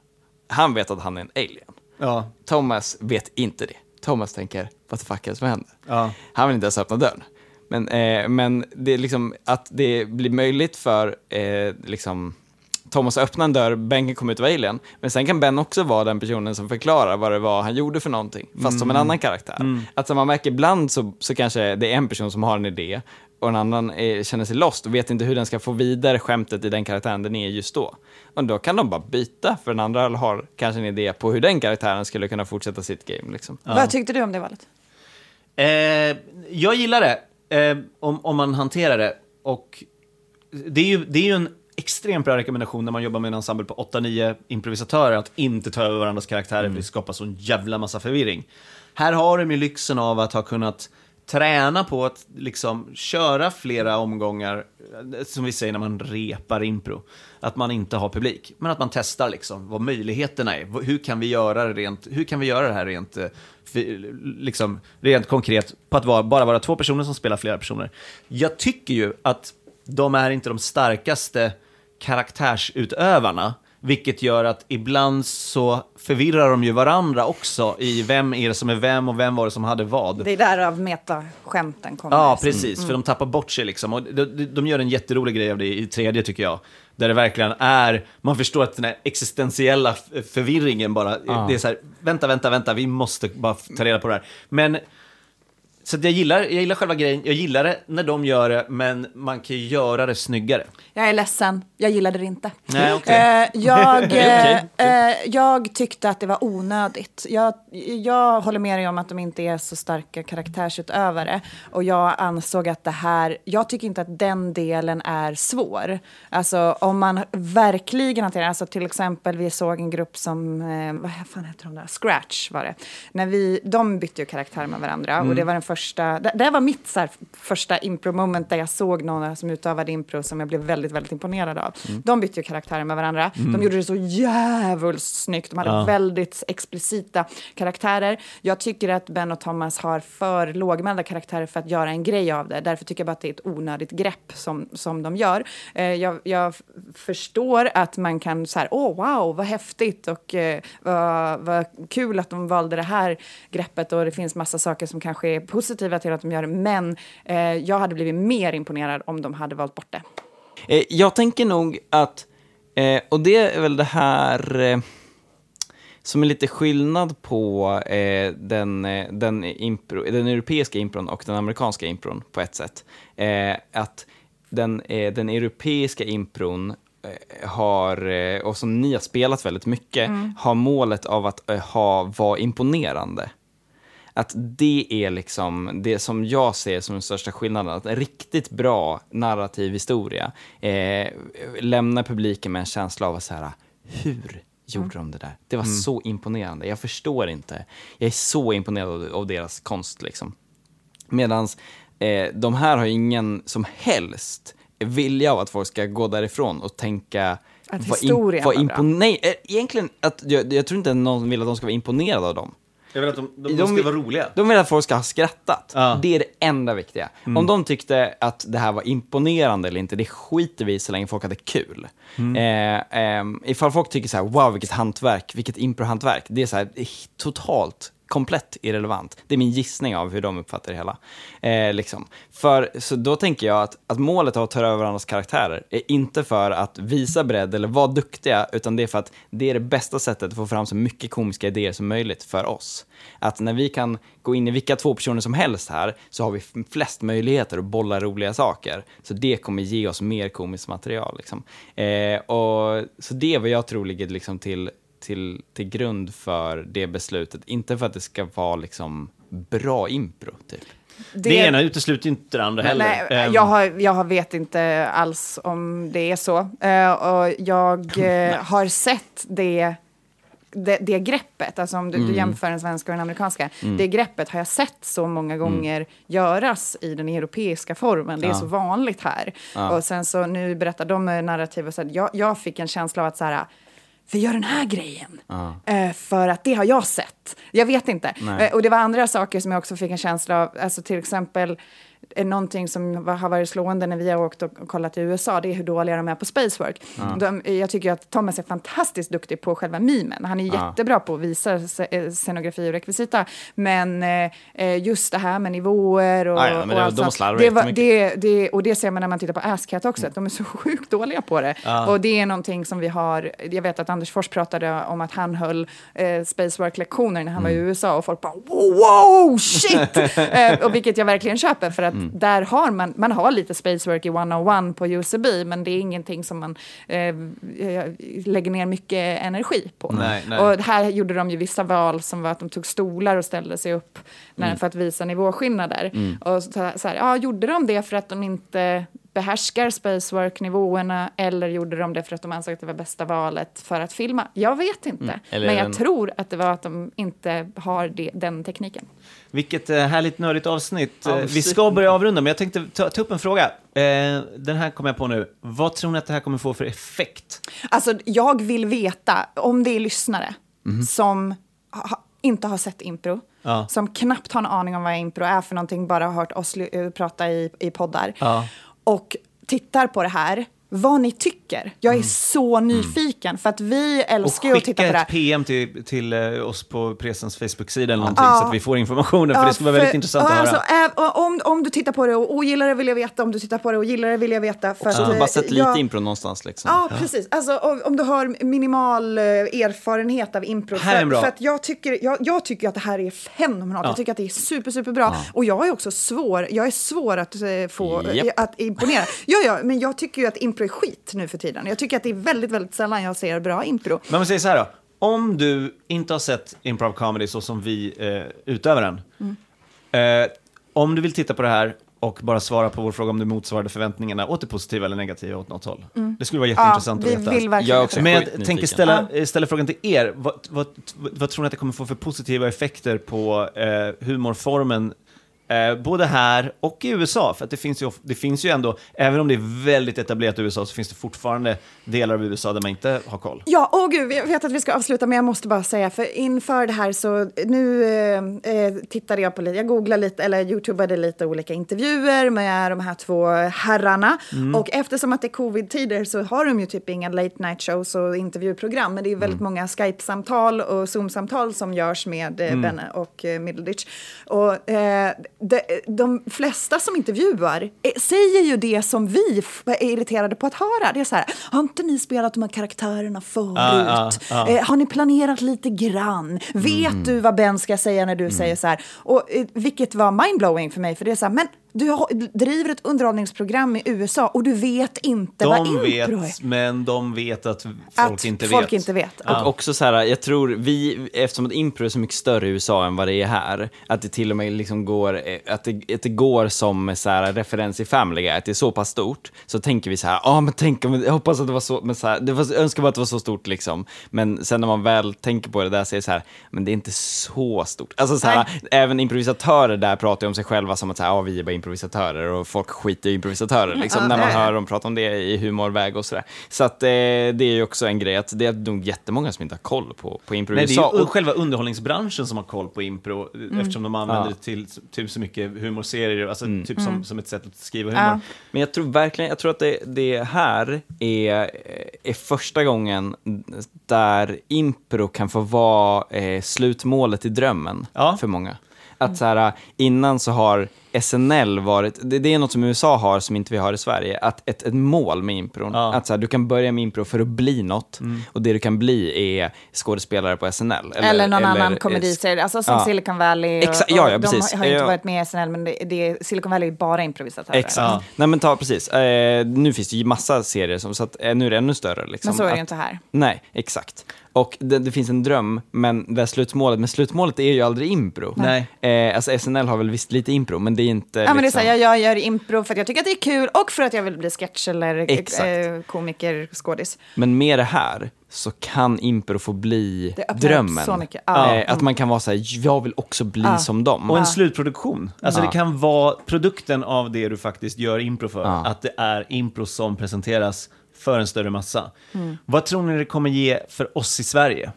G: Han vet att han är en alien.
B: Ja.
G: Thomas vet inte det. Thomas tänker, vad fuck är det som händer?
B: Ja.
G: Han vill inte ens öppna dörren. Men, eh, men det är liksom att det blir möjligt för eh, liksom, Thomas att öppna en dörr, Ben kan komma ut och vara alien, men sen kan Ben också vara den personen som förklarar vad det var han gjorde för någonting, fast som en
B: Mm.
G: annan karaktär.
B: Mm.
G: Att som man märker ibland så, så kanske det är en person som har en idé och en annan är, känner sig lost och vet inte hur den ska få vidare skämtet i den karaktären den är just då. Och då kan de bara byta, för den andra har kanske en idé på hur den karaktären skulle kunna fortsätta sitt game. Liksom.
A: Vad tyckte du om det valet?
B: Eh, jag gillar det, eh, om, om man hanterar det. Och det är, ju, det är ju en extremt bra rekommendation när man jobbar med en ensemble på 8-9 improvisatörer, att inte ta över varandras karaktärer, för det skapar sån jävla massa förvirring. Här har de ju lyxen av att ha kunnat träna på att liksom köra flera omgångar, som vi säger när man repar impro, att man inte har publik, men att man testar liksom vad möjligheterna är. Hur kan vi göra det rent, hur kan vi göra det här rent, eh, liksom, rent konkret på att vara, bara vara två personer som spelar flera personer. Jag tycker ju att de är inte de starkaste karaktärsutövarna, vilket gör att ibland så förvirrar de ju varandra också i vem är det som är vem och vem var det som hade vad.
A: Det är därav metaskämten kommer.
B: Ja, precis.
A: Mm.
B: För de tappar bort sig liksom. Och de, de, gör en jätterolig grej av det i tredje, tycker jag. Där det verkligen är, man förstår att den här existentiella förvirringen bara,
G: Ja.
B: det är så här, vänta, vänta, vänta, vi måste bara ta reda på det här. Men Så jag, gillar, jag gillar själva grejen, jag gillar det när de gör det, men man kan ju göra det snyggare.
A: Jag är ledsen, jag gillade det inte.
B: Nej, okej.
A: Eh, jag, (laughs)
B: är okej.
A: eh, eh, jag tyckte att det var onödigt. Jag, jag håller med dig om att de inte är så starka karaktärsutövare. Och jag ansåg att det här, jag tycker inte att den delen är svår. Alltså om man verkligen hanterar, alltså till exempel vi såg en grupp som, eh, vad fan heter de där, Scratch var det. När vi, de bytte ju karaktär med varandra och
P: Mm.
A: det var den första, det, det var mitt så här, första impro-moment där jag såg någon som utövade impro som jag blev väldigt, väldigt imponerad av.
P: Mm.
A: De bytte ju karaktärer med varandra.
P: Mm.
A: De gjorde det så jävligt snyggt. De hade
P: Ja.
A: väldigt explicita karaktärer. Jag tycker att Ben och Thomas har för lågmälda karaktärer för att göra en grej av det. Därför tycker jag bara att det är ett onödigt grepp som, som de gör. Eh, jag, jag förstår att man kan så här, åh wow, vad häftigt och eh, vad, vad kul att de valde det här greppet och det finns massa saker som kanske är positiva till att de gör det. Men eh, jag hade blivit mer imponerad om de hade valt bort det.
G: Eh, jag tänker nog att, eh, och det är väl det här eh, som är lite skillnad på eh, den, eh, den, impro, den europeiska impron och den amerikanska impron på ett sätt. Eh, att den, eh, den europeiska impron eh, har, och som ni har spelat väldigt mycket,
P: Mm.
G: har målet av att ha, vara imponerande. Att det är liksom det som jag ser som den största skillnaden. Att en riktigt bra narrativ historia eh, lämnar publiken med en känsla av att så här, hur gjorde de det där? Det var
P: Mm.
G: så imponerande. Jag förstår inte. Jag är så imponerad av, deras konst liksom. Medan eh, de här har ingen som helst vilja av att folk ska gå därifrån och tänka
A: Att
G: vad
A: historien
G: vad
A: var bra.
G: impon- Nej, eh, egentligen, att, jag, jag tror inte någon vill att de ska vara imponerade av dem.
B: Jag vill att de, de, de ska vara roliga.
G: De vill att folk ska ha skrattat.
B: Ja.
G: Det är det enda viktiga.
B: Mm.
G: Om de tyckte att det här var imponerande eller inte, det skiter vi i så länge folk hade kul.
B: Mm.
G: Eh, ehm, ifall folk tycker så här, wow vilket hantverk, vilket improhantverk, det är så här, totalt komplett irrelevant. Det är min gissning av hur de uppfattar det hela. Eh, liksom. för, så då tänker jag att, att målet av att ta över varandras karaktärer är inte för att visa bredd eller vara duktiga, utan det är för att det är det bästa sättet att få fram så mycket komiska idéer som möjligt för oss. Att när vi kan gå in i vilka två personer som helst här, så har vi flest möjligheter att bolla roliga saker. Så det kommer ge oss mer komiskt material. Liksom. Eh, och, så det är vad jag tror ligger liksom till, till, till grund för det beslutet. Inte för att det ska vara liksom bra impro, typ.
B: Det, ena utesluter inte det andra heller.
A: Nej,
B: Ehm,
A: jag, har, jag har vet inte alls om det är så. Eh, och jag (laughs) eh, har sett det, det, det greppet, alltså om du,
P: Mm.
A: du jämför den svenska och den amerikanska,
P: Mm.
A: det greppet har jag sett så många gånger göras i den europeiska formen. Det är
P: Ja.
A: så vanligt här.
P: Ja.
A: Och sen så nu berättar de narrativ och så här, jag, jag fick en känsla av att så här, vi gör den här grejen.
G: Ja.
A: Eh, för att det har jag sett. Jag vet inte.
G: Nej.
A: Eh, och det var andra saker som jag också fick en känsla av. Alltså till exempel eh, någonting som har varit slående när vi har åkt och kollat i USA, det är hur dåliga de är på spacework.
P: Ja.
A: De, jag tycker att Thomas är fantastiskt duktig på själva mimen. Han är
P: Ja.
A: jättebra på att visa eh, scenografi och rekvisita. Men eh, eh, just det här med nivåer och,
G: Ja,
A: och allt
G: de
A: sånt, det, var, det, det, Och det ser man när man tittar på Asscat också, att de är så (laughs) sjukt dåliga på det. Och det är någonting som vi har, jag vet att Anders Fors pratade om att han höll eh, Spacework-lektioner när han var i
P: Mm.
A: USA och folk bara wow shit! (laughs) eh, och vilket jag verkligen köper för att
P: Mm.
A: där har man, man har lite Spacework i 101 på UCB men det är ingenting som man eh, eh, lägger ner mycket energi på.
B: Nej, nej.
A: Och här gjorde de ju vissa val som var att de tog stolar och ställde sig upp när,
P: Mm.
A: för att visa nivåskillnader.
P: Mm.
A: Och så, så här, ja, gjorde de det för att de inte behärskar Spacework-nivåerna eller gjorde de det för att de ansåg att det var bästa valet för att filma? Jag vet inte.
B: Mm.
A: Men jag
B: en-
A: tror att det var att de inte har det, den tekniken.
B: Vilket eh, härligt nördigt avsnitt. Eh, Vi ska börja avrunda, men jag tänkte ta, ta upp en fråga. Eh, den här kommer jag på nu. Vad tror ni att det här kommer få för effekt?
A: Alltså, jag vill veta om det är lyssnare
B: Mhm.
A: som ha, inte har sett impro,
B: Ja.
A: som knappt har en aning om vad impro är för någonting, bara har hört oss eh, prata i, i poddar,
B: Ja.
A: och tittar på det här. Vad ni tycker. Jag är så nyfiken, för att vi älskar ju
B: Och
A: att titta
B: skicka
A: på det här.
B: ett PM till, till eh, oss på Presens Facebook-sida eller någonting
A: Ja.
B: så att vi får informationen, för
A: Ja,
B: det skulle vara väldigt intressant att
A: ja,
B: höra.
A: alltså, ä- om, om du tittar på det och ogillar det vill jag veta, om du tittar på det och gillar det vill jag veta. För
G: Så
A: att,
G: bara
A: eh,
G: sett lite
A: jag-
G: impro någonstans liksom.
A: Ja, precis. Alltså, om, om du har minimal eh, erfarenhet av impro.
B: Här är en bra.
A: för att jag tycker, jag, jag tycker att det här är fenomenalt.
B: Ja.
A: Jag tycker att det är super, super bra. Och jag är också svår, jag är svår att eh, få, eh, att imponera. Ja, ja, men jag tycker ju att impro är skit nu för tiden. Jag tycker att det är väldigt, väldigt sällan jag ser bra impro.
B: Men man säger så här då, om du inte har sett improv comedy så som vi eh, utövar den,
A: Mm.
B: eh, om du vill titta på det här och bara svara på vår fråga om det motsvarade förväntningarna åt det positiva eller negativa åt något håll.
A: Mm.
B: Det skulle vara
A: Ja,
B: jätteintressant
A: vi
B: att veta.
A: vill verkligen Jag också.
B: Men jag tänker ställa, ställa frågan till er, vad, vad, vad tror ni att det kommer få för positiva effekter på eh, humorformen Eh, både här och i USA, för att det finns, ju, det finns ju ändå, även om det är väldigt etablerat i USA, så finns det fortfarande delar av USA där man inte har koll.
A: Ja, åh gud, jag vet att vi ska avsluta, men jag måste bara säga, för inför det här så nu eh, eh, tittade jag på lite, jag googlade lite, eller youtubade lite olika intervjuer med de här två herrarna.
P: Mm.
A: Och eftersom att det är covid-tider så har de ju typ inga late night shows och intervjuprogram, men det är väldigt många Skype-samtal och Zoom-samtal som görs med eh,
P: Mm.
A: Benne och eh, Middleditch. Och eh, de, de flesta som intervjuar eh, säger ju det som vi är irriterade på att höra. Det är så här, har inte ni spelat de här karaktärerna förut?
P: Ja, ja, ja.
A: Eh, har ni planerat lite grann? Vet
P: Mm.
A: du vad Ben ska säga när du säger så här? Och, eh, vilket var mindblowing för mig, för det är så här, men du har, driver ett underhållningsprogram i USA och du vet inte vad
B: De
A: impro
B: vet,
A: är.
B: men de vet att folk
A: Att
B: inte
A: folk
B: vet.
A: inte vet.
G: Och också så här, jag tror vi, eftersom att impro är så mycket större i USA än vad det är här, att det till och med liksom går, eh, att det, att det går som så här, referens i Family Guy, att det är så pass stort, så tänker vi så här, ja men tänk om, jag hoppas att det var så, men så här, det var, jag önskar bara att det var så stort liksom. Men sen när man väl tänker på det där så är det så här, men det är inte så stort. Alltså så här, även improvisatörer där pratar ju om sig själva som att så här, ja vi är bara improvisatörer och folk skiter i improvisatörer liksom,
A: Ja,
G: när man
A: ja, ja.
G: hör dem prata om det i humorväg och sådär. Så att eh, det är ju också en grej att det är nog jättemånga som inte har koll på, på impro
B: Nej, det är ju
G: Och-
B: själva underhållningsbranschen som har koll på impro,
G: Mm.
B: eftersom de använder
G: Ja.
B: det till typ så mycket humorserier, alltså typ som,
G: Mm.
B: som ett sätt att skriva humor.
G: Ja. Men jag tror verkligen, jag tror att det, det här är, är första gången där impro kan få vara eh, slutmålet i drömmen för många. Att så här, innan så har SNL varit, det, det är något som USA har som inte vi har i Sverige, att ett, ett mål med impron. Att så här, du kan börja med impro för att bli något
B: Mm.
G: och det du kan bli är skådespelare på SNL.
A: Eller, någon annan
G: eh,
A: komediserie, alltså som
G: ja.
A: Silicon Valley. och-
G: Exa- ja, ja, precis.
A: De har ju inte
G: Ja.
A: varit med i SNL, men det, det, Silicon Valley är bara improvisatörer.
G: Exakt. Nej men ta precis. Eh, nu finns det ju massa serier som, så att eh, nu är det ännu större. Liksom.
A: Men så är det ju inte här.
G: Nej, exakt. Och det, det finns en dröm, men det slutmålet, men slutmålet är ju aldrig impro.
B: Nej.
G: Eh, alltså SNL har väl visst lite impro, men det är inte
A: Ja, men det är
G: liksom...
A: så här, jag, jag gör impro för att jag tycker att det är kul och för att jag vill bli sketch eller eh,
G: Exakt.
A: komiker, skådis.
G: Men med det här så kan impro få bli drömmen.
A: så mycket. Ja.
G: Eh, att man kan vara så här, jag vill också bli
A: Ja.
G: som dem.
B: Och en slutproduktion. Alltså det kan vara produkten av det du faktiskt gör impro för. Att det är impro som presenteras för en större massa.
A: Mm.
B: Vad tror ni det kommer ge för oss i Sverige?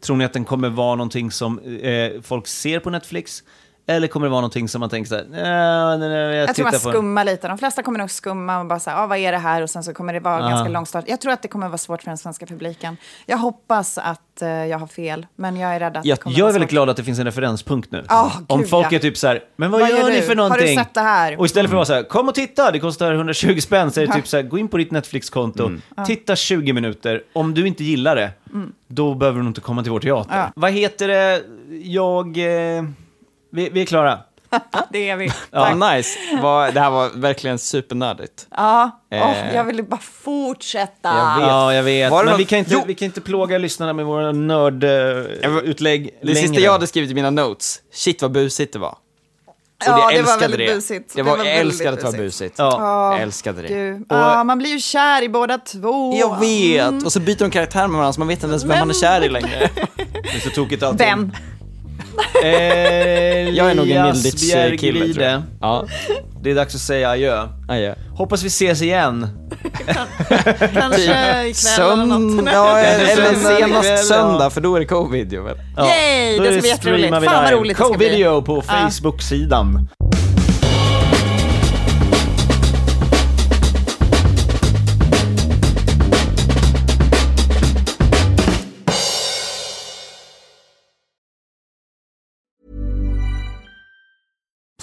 B: Tror ni att den kommer vara någonting som eh, folk ser på Netflix? Eller kommer det vara någonting som man tänker så här, "Nej, nej, nej, jag,
A: Jag, tror man skummar lite. De flesta kommer nog skumma och bara säga, ah, vad är det här? Och sen så kommer det vara
B: Ja.
A: ganska lång start. Jag tror att det kommer vara svårt för den svenska publiken. Jag hoppas att eh, jag har fel, men jag är rädd att
B: Jag,
A: det kommer
B: jag är väldigt
A: svårt.
B: glad att det finns en referenspunkt nu.
A: Ah,
B: Om
A: gud,
B: folk
A: ja.
B: är typ så här, men vad,
A: Vad
B: gör
A: gör
B: ni för
A: Har du
B: någonting?
A: sett det här?
B: Och istället för att vara så här, kom och titta, det kostar 120 spänn, så är det typ så här, gå in på ditt Netflix-konto,
A: Ja.
B: titta 20 minuter, om du inte gillar det,
A: Mm.
B: då behöver du inte komma till vår teater.
A: Ja.
B: Vad heter det, jag, eh, vi, vi är klara. (laughs)
A: det är vi.
G: Ja, nice. Det här var verkligen supernördigt.
A: Ja,
G: Eh.
A: Åh, jag ville bara fortsätta.
G: Jag vet.
B: Ja, jag vet.
G: Det
B: Men
G: något-
B: vi kan, inte,
G: Jo.
B: vi kan inte plåga lyssnarna med våra nördutlägg
G: Det sista jag hade skrivit i mina notes, shit vad busigt det var. Och
A: Ja,
G: jag
A: det var väldigt
G: det.
A: busigt.
G: Jag,
A: Det
G: var,
A: var
G: jag älskade att det var
A: busigt. Ja.
G: Jag älskade det.
A: Gud. Ja, man blir ju kär i båda två.
G: Jag vet! Och så byter de karaktär med varandra så man vet inte ens vem man är kär i längre. (laughs)
B: Det är så tokigt allting.
A: Vem?
B: Eh,
G: Jag är nog en
B: Elias
G: Milditch-kille, tror jag. Ja.
B: Det är dags att säga adjö.
G: Adjö.
B: Hoppas vi ses igen. (laughs)
A: Kanske ikväll eller något.
G: Ja, eller senast
B: ja.
G: söndag, för då är det co-video väl?
A: Yay,
B: då
A: det
B: är
A: ska bli jätteroligt. Fan vad roligt det ska bli.
B: Co-video på
A: Ja.
B: Facebook-sidan.